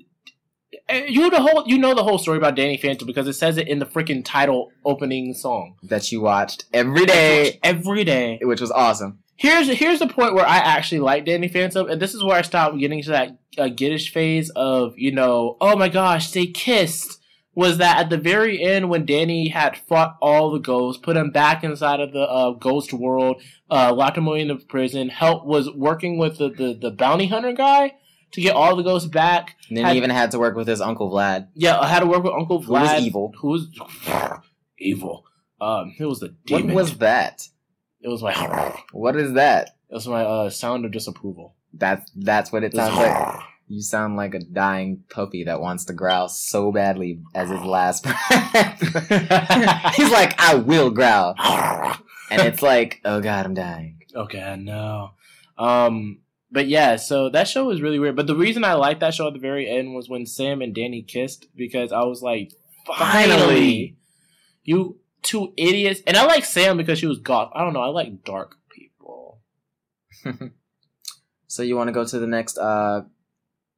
you know the whole you know the whole story about Danny Phantom because it says it in the freaking title opening song That you watched every day, every day. which was awesome. Here's here's the point where I actually like Danny Phantom, and this is where I stopped getting to that uh, giddish phase of you know, oh my gosh, they kissed. Was that at the very end when Danny had fought all the ghosts, put him back inside of the uh, ghost world, uh, locked him away in the prison, help was working with the, the, the bounty hunter guy to get all the ghosts back. And then Had- he even had to work with his uncle Vlad. Yeah, I had to work with Uncle Vlad. Who was evil. Who was evil? Um, it was the demon. What was that? it was my What is that? It was my uh, sound of disapproval. That's that's what it It sounds like. You sound like a dying puppy that wants to growl so badly as his last breath. He's like, I will growl. And it's like, oh god, I'm dying. Okay, I know. Um, but yeah, so that show was really weird. But the reason I liked that show at the very end was when Sam and Danny kissed because I was like, finally, Finally. you two idiots. And I like Sam because she was goth. I don't know. I like dark people. So you want to go to the next uh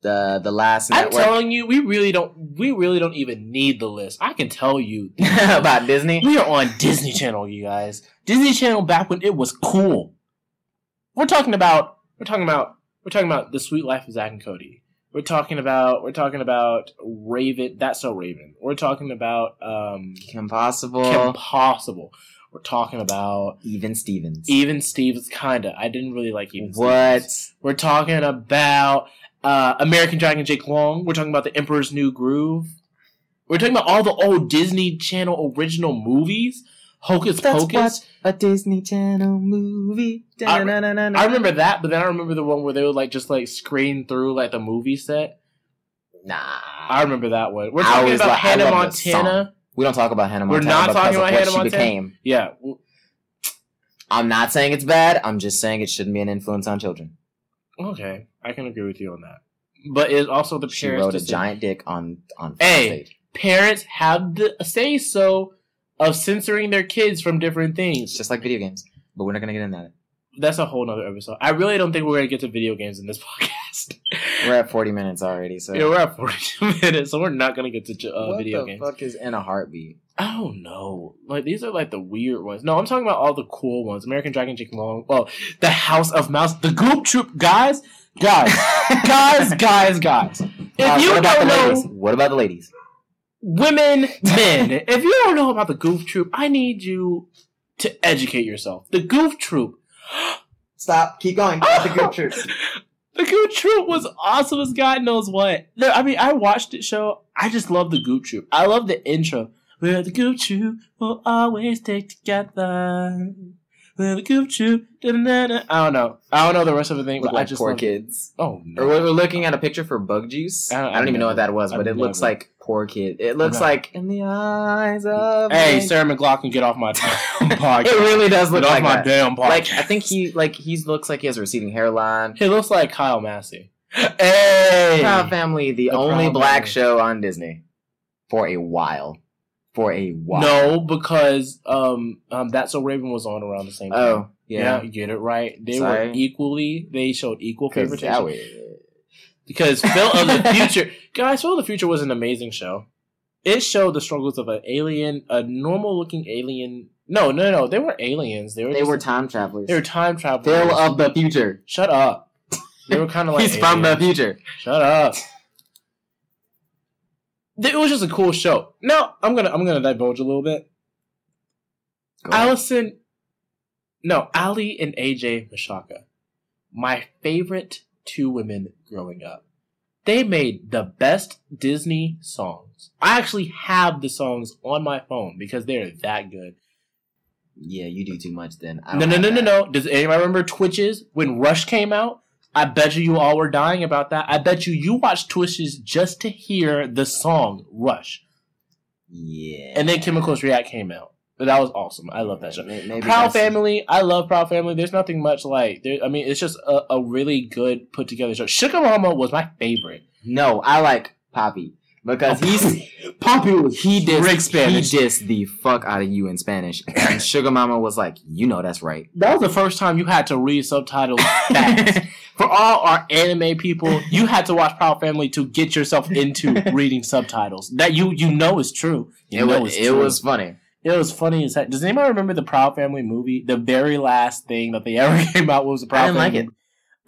the the last I'm network telling you, we really don't. We really don't even need the list. I can tell you. about Disney? We are on Disney Channel, you guys. Disney Channel back when it was cool. We're talking about we're talking about we're talking about the Sweet Life of Zach and Cody. We're talking about we're talking about Raven. That's so Raven. We're talking about um Kim Possible. Kim Possible. We're talking about Even Stevens. Even Stevens. Kinda. I didn't really like Even. what? Stevens. We're talking about uh, American Dragon Jake Long. We're talking about The Emperor's New Groove. We're talking about all the old Disney Channel original movies. Hocus That's Pocus. A Disney Channel movie. I- I remember that, but then I remember the one where they would like just like screen through like the movie set. Nah. I remember that one. We're talking about li- I Hannah Montana. we don't talk about Hannah Montana. We're not because talking of about what Hannah she Montana? became. Yeah. I'm not saying it's bad. I'm just saying it shouldn't be an influence on children. Okay, I can agree with you on that. But it's also the She parents. wrote a giant dick on on Hey. stage. Parents have the say so of censoring their kids from different It's things. just like video games, but we're not gonna get into that. That's a whole nother episode. I really don't think we're gonna get to video games in this podcast. We're at 40 minutes already, so yeah, we're at 42 minutes, so we're not gonna get to uh, video games. what the fuck is in a heartbeat? I don't know. Like these are like the weird ones. No, I'm talking about all the cool ones. American Dragon Jake Long. Well, the House of Mouse, the Goof Troop guys, guys, guys, guys, guys. If Uh, you don't know ladies? What about the ladies? Women, men, if you don't know about the Goof Troop, I need you to educate yourself. The Goof Troop. Stop. Keep going. The Goof Troop. The Goof Troop was awesome as God knows what. No, I mean, I watched it show. I just love the Goof Troop. I love the intro. Where the Goof Troop We'll always stick together. Where the Goof Troop. da-da-da-da. I don't know. I don't know the rest of the thing, Look but I just poor love it. kids. Oh no. Or we're we're looking at a picture for Bug Juice. I I don't- don't, I've even know what that was, but I've it looks like poor kid. It looks Never. like in the eyes of. Hey, a- Sarah McLachlan, get off my damn podcast. It really does look get off like my that. damn podcast. Like I think he like he looks like he has a receding hairline. he looks like Kyle Massey. Hey. Proud Family, the, The only Proud black Family. show on Disney for a while. For a while. No, because um, um, that's so Raven was on around the same time. Oh yeah, yeah. you get it right. They Sorry. were equally. They showed equal favoritism. that was- because Phil of the Future, guys, Phil the Future was an amazing show. It showed the struggles of an alien, a normal-looking alien. No, no, no, they were aliens. They were. They just- were time travelers. They were time travelers. Phil of the future. Shut up. They were kind of like He's from the future. Shut up. It was just a cool show. Now I'm gonna I'm gonna divulge a little bit. Go. Allison, no, Aly and AJ Michalka, my favorite two women growing up. They made the best Disney songs. I actually have the songs on my phone because they're that good. Yeah, you do too much then. No, no, no, no, no. Does anybody remember Twitches when Rush came out? I bet you you all were dying about that. I bet you you watched Twitches just to hear the song Rush. Yeah. And then Chemicals React came out. But that was awesome. I love that show. May- Maybe Proud Family. I love Proud Family. There's nothing much like. There, I mean, it's just a, a really good put together show. Sugar Mama was my favorite. No, I like Poppy because oh, he's Poppy was he dissed Rick Spanish. he dissed the fuck out of you in Spanish, and Sugar Mama was like, "You know that's right." That was the first time you had to read subtitles fast. For all our anime people, you had to watch Proud Family to get yourself into reading subtitles. That you you know is true. You It was it true. was funny. It was funny as heck. Does anybody remember the Proud Family movie? The very last thing that they ever came out was the Proud I didn't like it.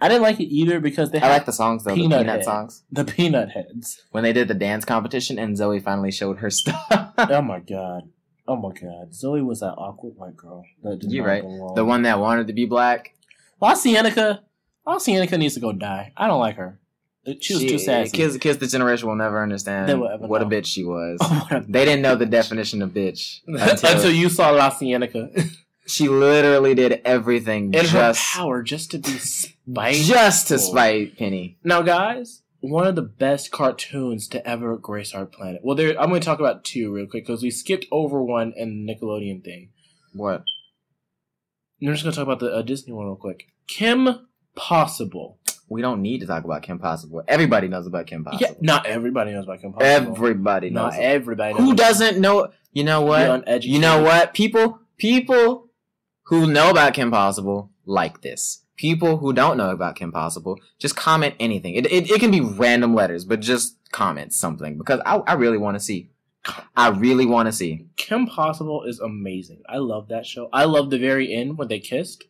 I didn't like it either because they I like the songs though, the Peanut Peanut Head. songs. the Peanut Heads. When they did the dance competition and Zoe finally showed her stuff. oh my god. Oh my god. Zoe was that awkward white girl. You're right. belong. the one that wanted to be black. LaCienega. La Cienica needs to go die. I don't like her. She was too sassy. Kids, kids, the generation will never understand will ever what a bitch she was. Oh, they didn't know the definition of bitch until, until you saw LaCienega she literally did everything in her just power just to be spiteful. just to spite Penny. Now, guys, one of the best cartoons to ever grace our planet. Well, there I'm going to talk about two real quick because we skipped over one in the Nickelodeon thing. What? And I'm just going to talk about the uh, Disney one real quick. Kim Possible. We don't need to talk about Kim Possible. Everybody knows about Kim Possible. Yeah, not everybody knows about Kim Possible. Everybody knows. not everybody. Who doesn't know? You know what? You know what? People, people who know about Kim Possible like this. People who don't know about Kim Possible just comment anything. It it, it can be random letters, but just comment something because I I really want to see. I really want to see. Kim Possible is amazing. I love that show. I love the very end when they kissed.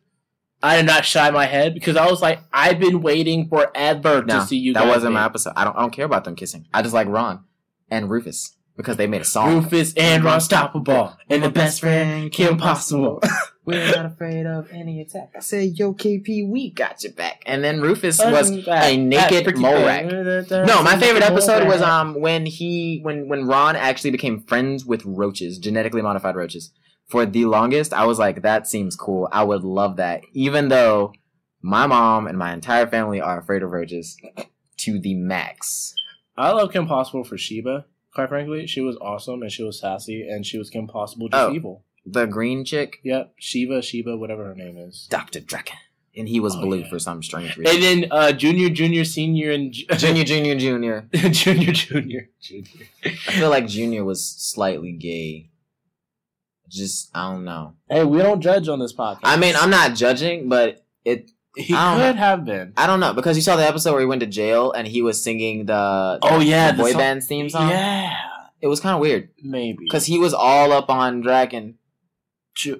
I did not shy my head because I was like, I've been waiting forever No, to see you. that wasn't my episode. I don't I don't care about them kissing. I just like Ron and Rufus because they made a song. Rufus and Ron Stoppable and the best friend Kim Possible. We're not afraid of any attack. I said, yo, KP, we got your back. And then Rufus was a naked mole rack. No, my favorite episode was um when he when when Ron actually became friends with roaches, genetically modified roaches. For the longest, I was like, that seems cool. I would love that. Even though my mom and my entire family are afraid of roaches to the max. I love Kim Possible for Sheba. Quite frankly, she was awesome and she was sassy and she was Kim Possible just Oh. evil. The green chick, Yep, Shiva, Sheba, whatever her name is. Dr. Drakken. And he was Oh, blue yeah. for some strange reason. And then uh, Junior, Junior, Senior, and Ju- Junior, Junior, Junior. Junior, Junior, Junior. I feel like Junior was slightly gay. Just, I don't know. Hey, we don't judge on this podcast. I mean, I'm not judging, but it he could have been. I don't know because you saw the episode where he went to jail and he was singing the Oh yeah, the the boy song- band's theme song. Yeah, It was kind of weird maybe. because he was all up on Dragon.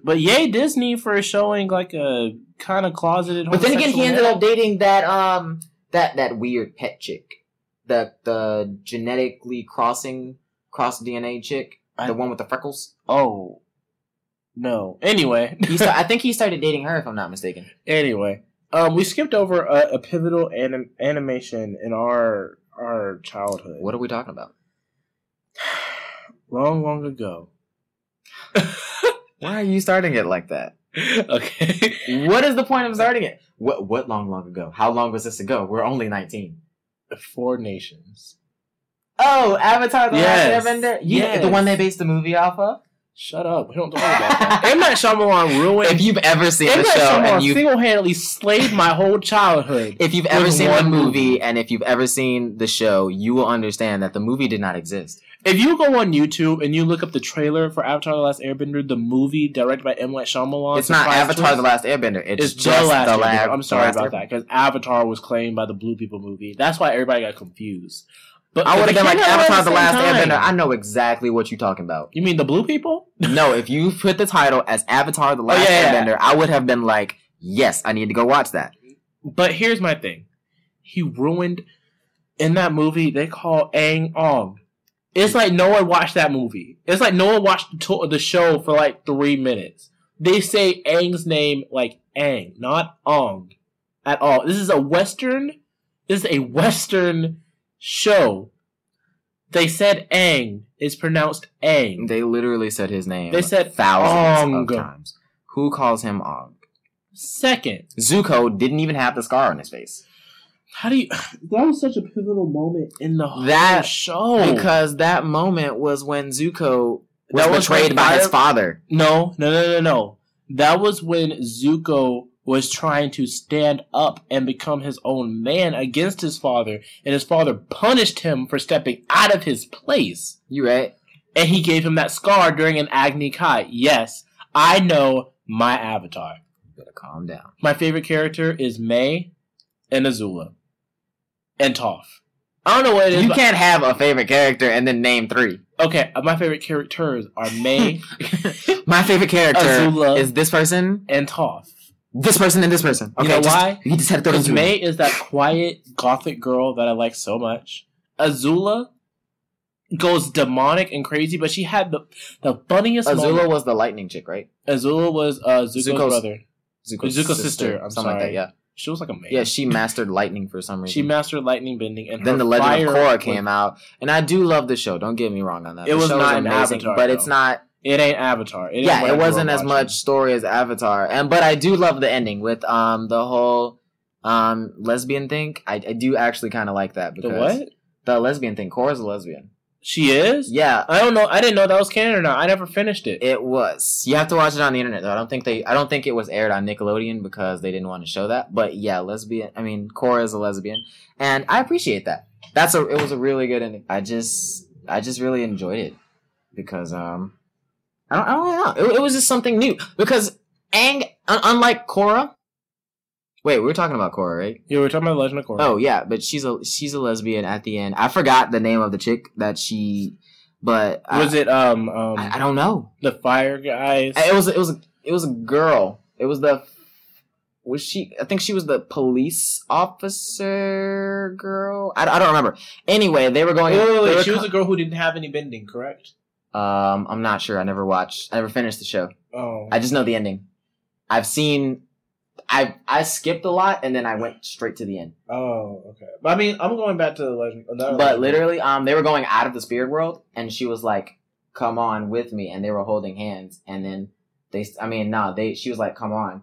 But yay Disney for showing like a kind of closeted. But then again, he ended up dating that um that that weird pet chick, the the genetically crossing cross DNA chick, I- the one with the freckles. Oh no. Anyway, He sta- I think he started dating her if I'm not mistaken. anyway, um, we skipped over a, a pivotal anim- animation in our our childhood. What are we talking about? Long, long ago. Why are you starting it like that? okay. What is the point of starting it? What what long long ago? How long was this ago? We're only 19. Four nations. Oh, Avatar: The Yes. Last Airbender. You Yes. the one they based the movie off of. Shut up. We don't talk about that. M. Night Shyamalan ruined. If you've ever seen M. the Night show Shyamalan and you single-handedly slayed my whole childhood. if you've ever seen the movie, movie. and if you've ever seen the show, you will understand that the movie did not exist. If you go on YouTube and you look up the trailer for Avatar: The Last Airbender, the movie directed by M. Night Shyamalan, it's not Avatar: twist, The Last Airbender. It's, It's just the last. the Airbender. last. I'm sorry about Airbender. that because Avatar was claimed by the Blue People movie. That's why everybody got confused. But I would have been like Avatar: The Last time. Airbender. I know exactly what you're talking about. You mean the Blue People? no, if you put the title as Avatar: The oh, Last Oh, yeah, yeah. Airbender, I would have been like, yes, I need to go watch that. But here's my thing. He ruined in that movie they call Aang Ong. It's like no one watched that movie. It's like no one watched the, the show for like three minutes. They say Aang's name like Aang, not Ong, at all. This is a Western. This is a Western show. They said Aang is pronounced Aang. They literally said his name. They said thousands Ong. of times. Who calls him Ong? Second, Zuko didn't even have the scar on his face how do you? That was such a pivotal moment in the whole That- show. because that moment was when Zuko was that was betrayed when by his father. No, no, no, no, no. That was when Zuko was trying to stand up and become his own man against his father, and his father punished him for stepping out of his place. You right? And he gave him that scar during an Agni Kai. Yes, I know my avatar. You better calm down. My favorite character is May and Azula. And Toph. I don't know what it is. You can't have a favorite character and then name three. Okay, uh, my favorite characters are May My favorite character Azula. is this person, and Toph. This person, and this person. You Okay, know just- why? You just had to throw Because them May is that quiet gothic girl that I like so much. Azula goes demonic and crazy, but she had the the funniest Azula moment. was the lightning chick, right? Azula was uh, Zuko's, Zuko's- brother. Zuko's sister, I'm something like sorry. that. Yeah, She was like a man. yeah. She mastered lightning for some reason. she mastered lightning bending, and then her the Legend fire of Korra was- came out, and I do love the show. Don't get me wrong on that. It The was show not an amazing, Avatar, but it's not. It ain't Avatar. It ain't yeah, it wasn't as watching. much story as Avatar, and but I do love the ending with um the whole um lesbian thing. I, I do actually kind of like that because The what? the lesbian thing. Korra's a lesbian. She is? Yeah, I don't know. I didn't know that was canon or not. I never finished it. It was. You have to watch it on the internet though. I don't think they. I don't think it was aired on Nickelodeon because they didn't want to show that. But yeah, lesbian. I mean, Korra is a lesbian, and I appreciate that. That's a. It was a really good ending. I just. I just really enjoyed it because um. I don't. I don't know. It, it was just something new because Aang, un- unlike Korra. Wait, we were talking about Korra, right? Yeah, we were talking about Legend of Korra. Oh yeah, but she's a she's a lesbian at the end. I forgot the name of the chick that she, but was I, it um um I, I don't know. the fire guys? It was it was it was a girl. It was the was she? I think she was the police officer girl. I, I don't remember. Anyway, they were going. Wait, wait, wait, were She was a girl who didn't have any bending, correct? Um, I'm not sure. I never watched. I never finished the show. Oh, I just know the ending. I've seen. I I skipped a lot and then I went straight to the end. oh, okay. But I mean, I'm going back to the Legend. But Legend. literally, um, they were going out of the spirit world, and she was like, "Come on with me," and they were holding hands, and then they, I mean, no, they, she was like, "Come on,"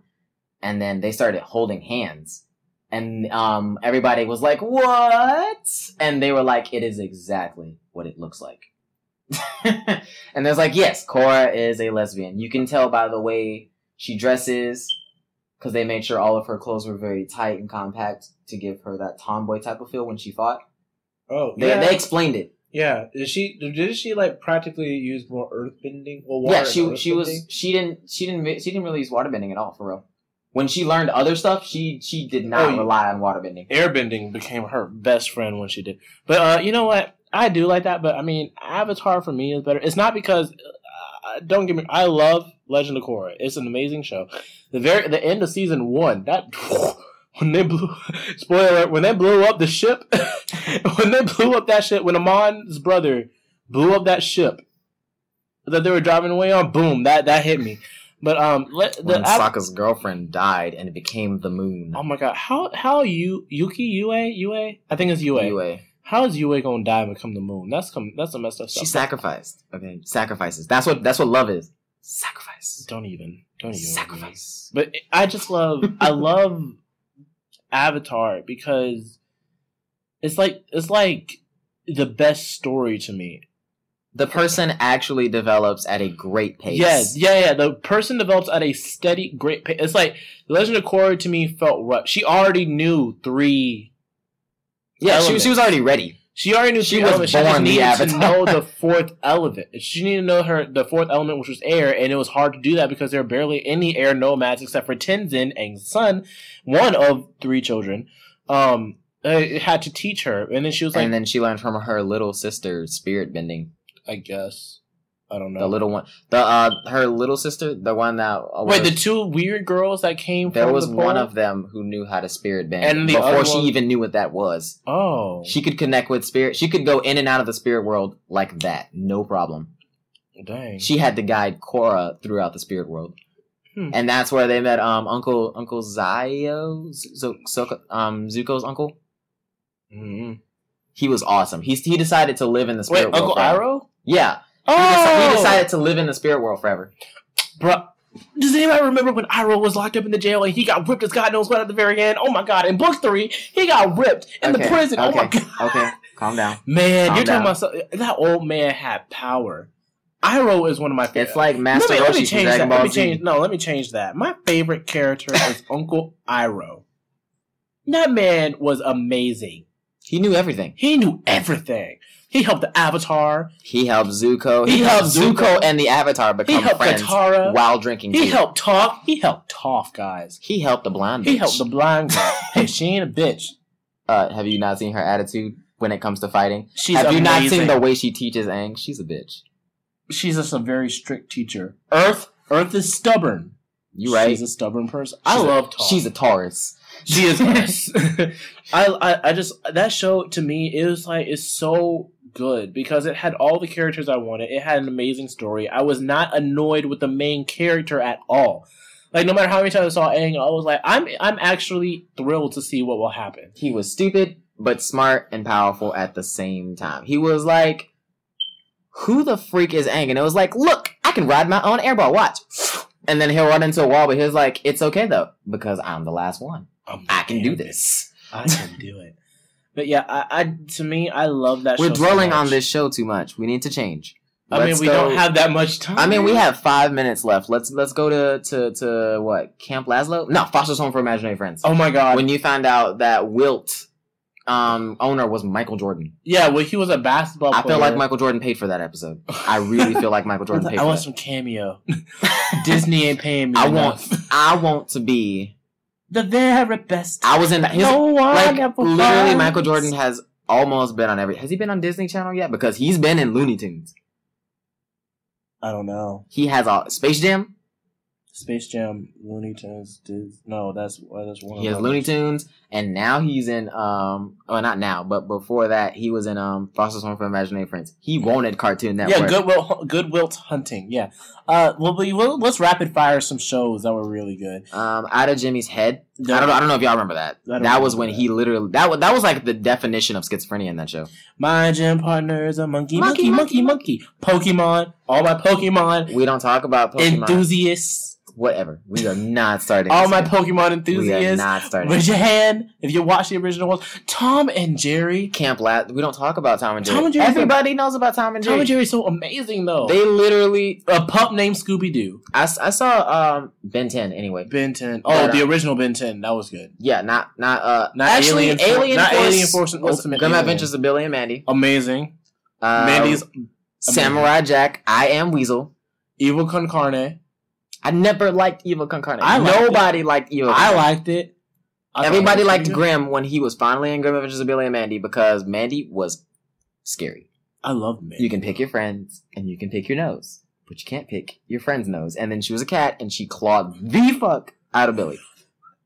and then they started holding hands, and um, everybody was like, "What?" And they were like, "It is exactly what it looks like." and there's like, yes, Korra is a lesbian. You can tell by the way she dresses, because they made sure all of her clothes were very tight and compact to give her that tomboy type of feel when she fought. oh, They, yeah, they explained it. yeah. Did she? Did she like practically use more earth bending? Well, water Yeah, she she was she didn't she didn't she didn't really use waterbending at all for real. When she learned other stuff, she she did not Oh, rely on waterbending. airbending became her best friend when she did. But uh, you know what? I do like that. But I mean, Avatar for me is better. It's not because uh, don't get me. I love Legend of Korra. It's an amazing show. The very the end of season one that. When they blew, spoiler when they blew up the ship, when they blew up that ship, when Amon's brother blew up that ship that they were driving away on, boom, that that hit me. But um, let, the When Av- Sokka's girlfriend died and it became the moon. oh my god, how how you Yuki Yue Yue? I think it's Yue. Yue. How is Yue gonna die and become the moon? That's come. That's a messed up stuff. She sacrificed. Okay, sacrifices. That's what that's what love is. Sacrifice. don't even. Don't even. Sacrifice. But I just love. I love Avatar because it's like it's like the best story to me. The person actually develops at a great pace. Yes, yeah, yeah. The person develops at a steady, great pace. It's like The Legend of Korra to me felt rough. She already knew three. Yeah, she, elements. she was already ready. She already knew She was elements. She just born the needed to know the fourth element. She needed to know her the fourth element, which was air, and it was hard to do that because there are barely any air nomads except for Tenzin and son, one of three children. Um, uh, had to teach her, and then she was like, and then she learned from her little sister spirit bending. "I guess, I don't know." The little one, the uh, her little sister, the one that uh, Wait, was- the two weird girls that came there from was the one of them who knew how to spirit bend And the before other she one- even knew what that was. Oh, She could connect with spirit. She could go in and out of the spirit world like that, no problem. dang. She had to guide Korra throughout the spirit world, Hmm. and that's where they met um Uncle Uncle Zio, so, so um Zuko's uncle. Mhm. He was awesome. He he decided to live in the Wait, spirit world. Uncle forever. Iroh? Yeah, he, Oh, he decided to live in the spirit world forever. Bro, does anybody remember when Iroh was locked up in the jail and he got ripped as God knows what at the very end? Oh my God! In book three, he got ripped in the Okay, prison. Oh my okay, God, Okay, calm down. man, Calm you're down. talking about so, that old man had power. Iroh is one of my favorites. It's like Master let me, let me Roshi change that. Dragon Let Ball me change. No, let me change that. My favorite character is Uncle Iroh. That man was amazing. He knew everything. He knew everything. He helped the Avatar. He helped Zuko. He He, helped Zuko, Zuko. and the Avatar become He helped friends Katara. while drinking. He tea. helped Toph. He helped Toph, guys. He helped the blonde. He bitch. helped the blind girl. hey, she ain't a bitch. Uh, have you not seen her attitude when it comes to fighting? She's have you not seen the way she teaches Aang? She's a bitch. She's just a very strict teacher. Earth, Earth is stubborn. You right? She's a stubborn person. I She's a- love Toph. She's a Taurus. She is. I, I I just that show to me it was like it's so good because it had all the characters I wanted. It had an amazing story. I was not annoyed with the main character at all. Like no matter how many times I saw Aang, I was like, I'm I'm actually thrilled to see what will happen. He was stupid but smart and powerful at the same time. He was like, "Who the freak is Aang?" And it was like, "Look, I can ride my own airball. Watch." And then he'll run into a wall, but he was like, "It's okay though because I'm the last one. Oh I'm I can do this." I can do it. But yeah, I, I to me I love that. Show. We're show so dwelling on this show too much. We need to change. I mean, we go- don't have that much time. I mean, we have five minutes left. Let's let's go to to to what Camp Lazlo? No, Foster's Home for Imaginary Friends. Oh my god! when you found out that Wilt um, owner was Michael Jordan, yeah, well, he was a basketball. I player. feel like Michael Jordan paid for that episode. I really feel like Michael Jordan paid for that episode. I want some cameo. Disney ain't paying me. I want. I want to be. The very best. I was in his, no one like ever literally. finds. Michael Jordan has almost been on every. Has he been on Disney Channel yet? Because he's been in Looney Tunes. I don't know. He has all Space Jam. Space Jam, Looney Tunes. Dis- no, that's uh, that's one. He has. Looney Tunes, and now he's in um. oh not now, but before that, he was in um Foster's Home for Imaginary Friends. He wanted Cartoon Network. Yeah, Goodwill, Goodwill Hunting. Yeah. Uh, well, we, well, let's rapid fire some shows that were really good. Um, out of Jimmy's head. I don't know. I don't know if y'all remember that. That was when that. he literally that was that was like the definition of schizophrenia in that show. My gym partner is a monkey, Monkey, monkey, monkey, monkey. Pokemon, all my Pokemon We don't talk about Pokemon. enthusiasts, Whatever. We are not starting. all my. Pokemon We are not starting. Raise your hand if you watch the original ones. Tom and Jerry. Camp Lat. We don't talk about Tom and Jerry. Tom and Jerry- Everybody knows about Tom and Jerry. Tom and Jerry's so amazing though. They literally. a pup named Scooby Doo. I, I saw um Ben Ten anyway. Ben 10. Oh, uh, the original Ben 10. That was good. Yeah, not not uh Not actually Alien For- Alien not Force Alien Force and Ultimate Grim Adventures of Billy and Mandy. Amazing. Uh, Mandy's Samurai Jack. I am Weasel. Evil Con Carne. I never liked Evil Con Carne. I liked Nobody liked Evil. I liked it. I Everybody liked pretty good. Grim when he was finally in Grim Adventures of Billy and Mandy because Mandy was scary. I love Mandy. You can pick your friends and you can pick your nose, but you can't pick your friend's nose. And then she was a cat and she clawed the fuck out of Billy.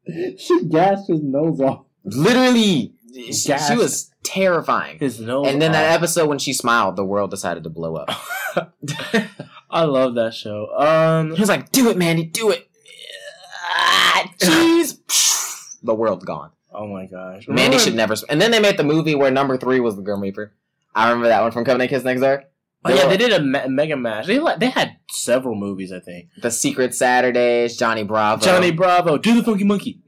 she gashed his nose off. Literally, she, she was terrifying. His nose. And then that episode when she smiled, the world decided to blow up. I love that show. Um, he was like, "Do it, Mandy, do it." Ah, the world's gone. oh my gosh, Mandy Remember- should never. Sp- and then they made the movie where number three was the Grim Reaper. I remember that one from Codename Kids Next Door. Oh, yeah, they did a me- mega mash. They like they had several movies, I think. The Secret Saturdays, Johnny Bravo. Johnny Bravo, do the funky monkey.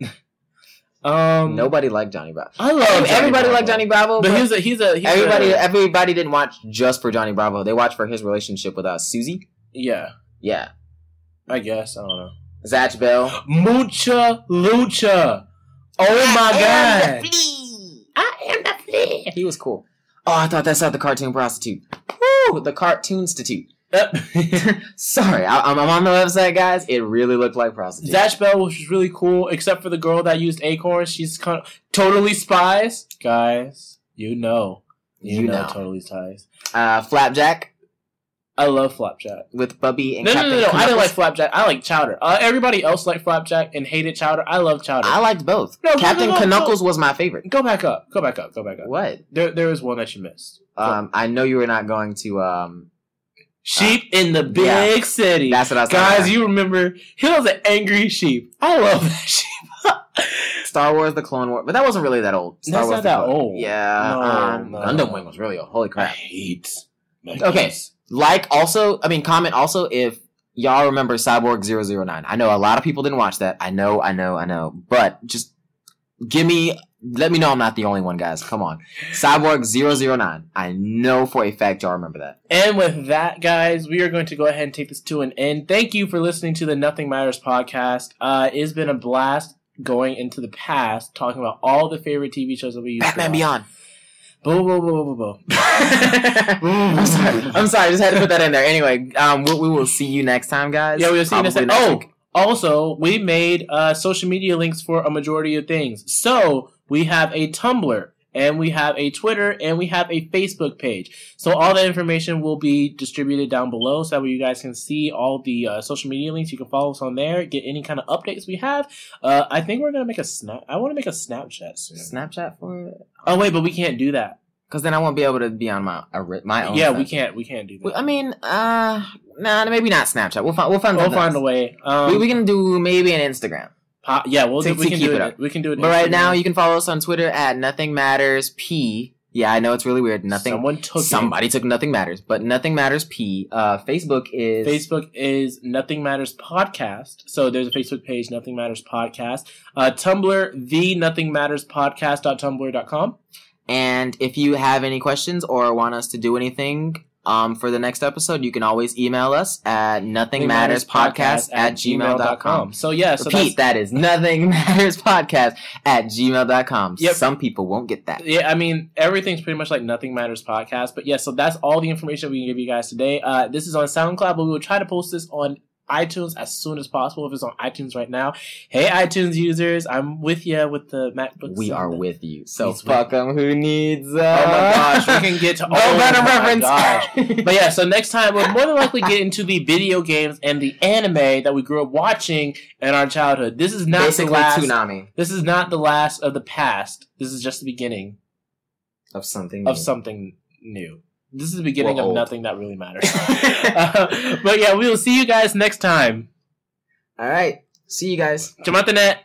um, Nobody liked Johnny Bravo. I love Johnny everybody Bravo. liked Johnny Bravo, but but, he's a he's a he's everybody a, everybody didn't watch just for Johnny Bravo. They watched for his relationship with uh, Susie. Yeah, Yeah, I guess I don't know. Zatch Bell. Mucha lucha. Oh my god, I am the flea. He was cool. Oh, I thought that's not the cartoon prostitute. Woo, the cartoon institute. Sorry, I, I'm, I'm on the website, guys. It really looked like prostitute. Zatch Bell, which was really cool, except for the girl that used acorns. She's kind of totally spies, guys. You know, you, You know, know. totally spies. uh, Flapjack I love Flapjack. with Bubby and No, no, Captain no, no. I didn't like Flapjack. I like Chowder. Uh, everybody else liked Flapjack and hated Chowder. I love Chowder. I liked both. No, no, Captain no, no, Knuckles was my favorite. Go back up. Go back up. Go back up. What? There, there is one that you missed. Um, I know you were not going to. Um, sheep in the big yeah. city. that's what I was. Guys, talking you remember he was an angry sheep. I love that sheep. Star Wars: The Clone War, but that wasn't really that old. Star That's Wars: not that Clone- old. Yeah, No, um, no. Gundam Wing was really old. Holy I crap! hate. Okay. Like, also, I mean, comment also if y'all remember Cyborg 009. I know a lot of people didn't watch that. I know, I know, I know. But just give me let me know I'm not the only one, guys. Come on. Cyborg009. I know for a fact y'all remember that. And with that, guys, we are going to go ahead and take this to an end. Thank you for listening to the Nothing Matters podcast. Uh, it's been a blast going into the past, talking about all the favorite TV shows that we used Batman to watch. Beyond. Boo, boo, boo, boo, boo. I'm sorry. I'm sorry. I just had to put that in there. Anyway, um, we, we will see you next time, guys. Yeah, we'll see you next time. Probably Oh, also, we made uh, social media links for a majority of things. So we have a Tumblr, and we have a Twitter, and we have a Facebook page. So all that information will be distributed down below, so that way you guys can see all the uh, social media links. You can follow us on there, get any kind of updates we have. Uh, I think we're gonna make a snap. I want to make a Snapchat soon. Snapchat for it? Oh wait, but we can't do that. Because then I won't be able to be on my my own. Yeah, we can't. We can't do that. I mean, uh, nah, maybe not Snapchat. We'll find. We'll find. we'll find a way. Um, we, we can do maybe an Instagram. Po- yeah, we'll to- do, we can do it it. We can do it. But right now, you can follow us on Twitter at Nothing Matters P. Yeah, I know it's really weird. Nothing. Someone took it. somebody took Nothing Matters, but Nothing Matters P. Uh, Facebook is Facebook is Nothing Matters Podcast. So there's a Facebook page, Nothing Matters Podcast. Uh, Tumblr, the Nothing Matters Podcast.tumblr.com. And if you have any questions or want us to do anything um, for the next episode, you can always email us at nothingmatterspodcast at gmail.com. So yeah, so Repeat, that is nothingmatterspodcast at gmail.com. Yep. Some people won't get that. yeah, I mean everything's pretty much like Nothing Matters Podcast. But yeah, so that's all the information we can give you guys today. Uh, this is on SoundCloud, but we will try to post this on iTunes as soon as possible. If it's on iTunes right now, hey iTunes users, I'm with you with the MacBooks. We are with you. So He's fuck them who needs uh, Oh my gosh, we can get to no oh better my reference. But yeah, so next time we'll more than likely get into the video games and the anime that we grew up watching in our childhood. This is not Basically, the last. tsunami This is not the last of the past. This is just the beginning of something. of new. something new. This is the beginning We're of old. nothing that really matters. Uh, but yeah, we will see you guys next time. All right. See you guys. Chamatanet.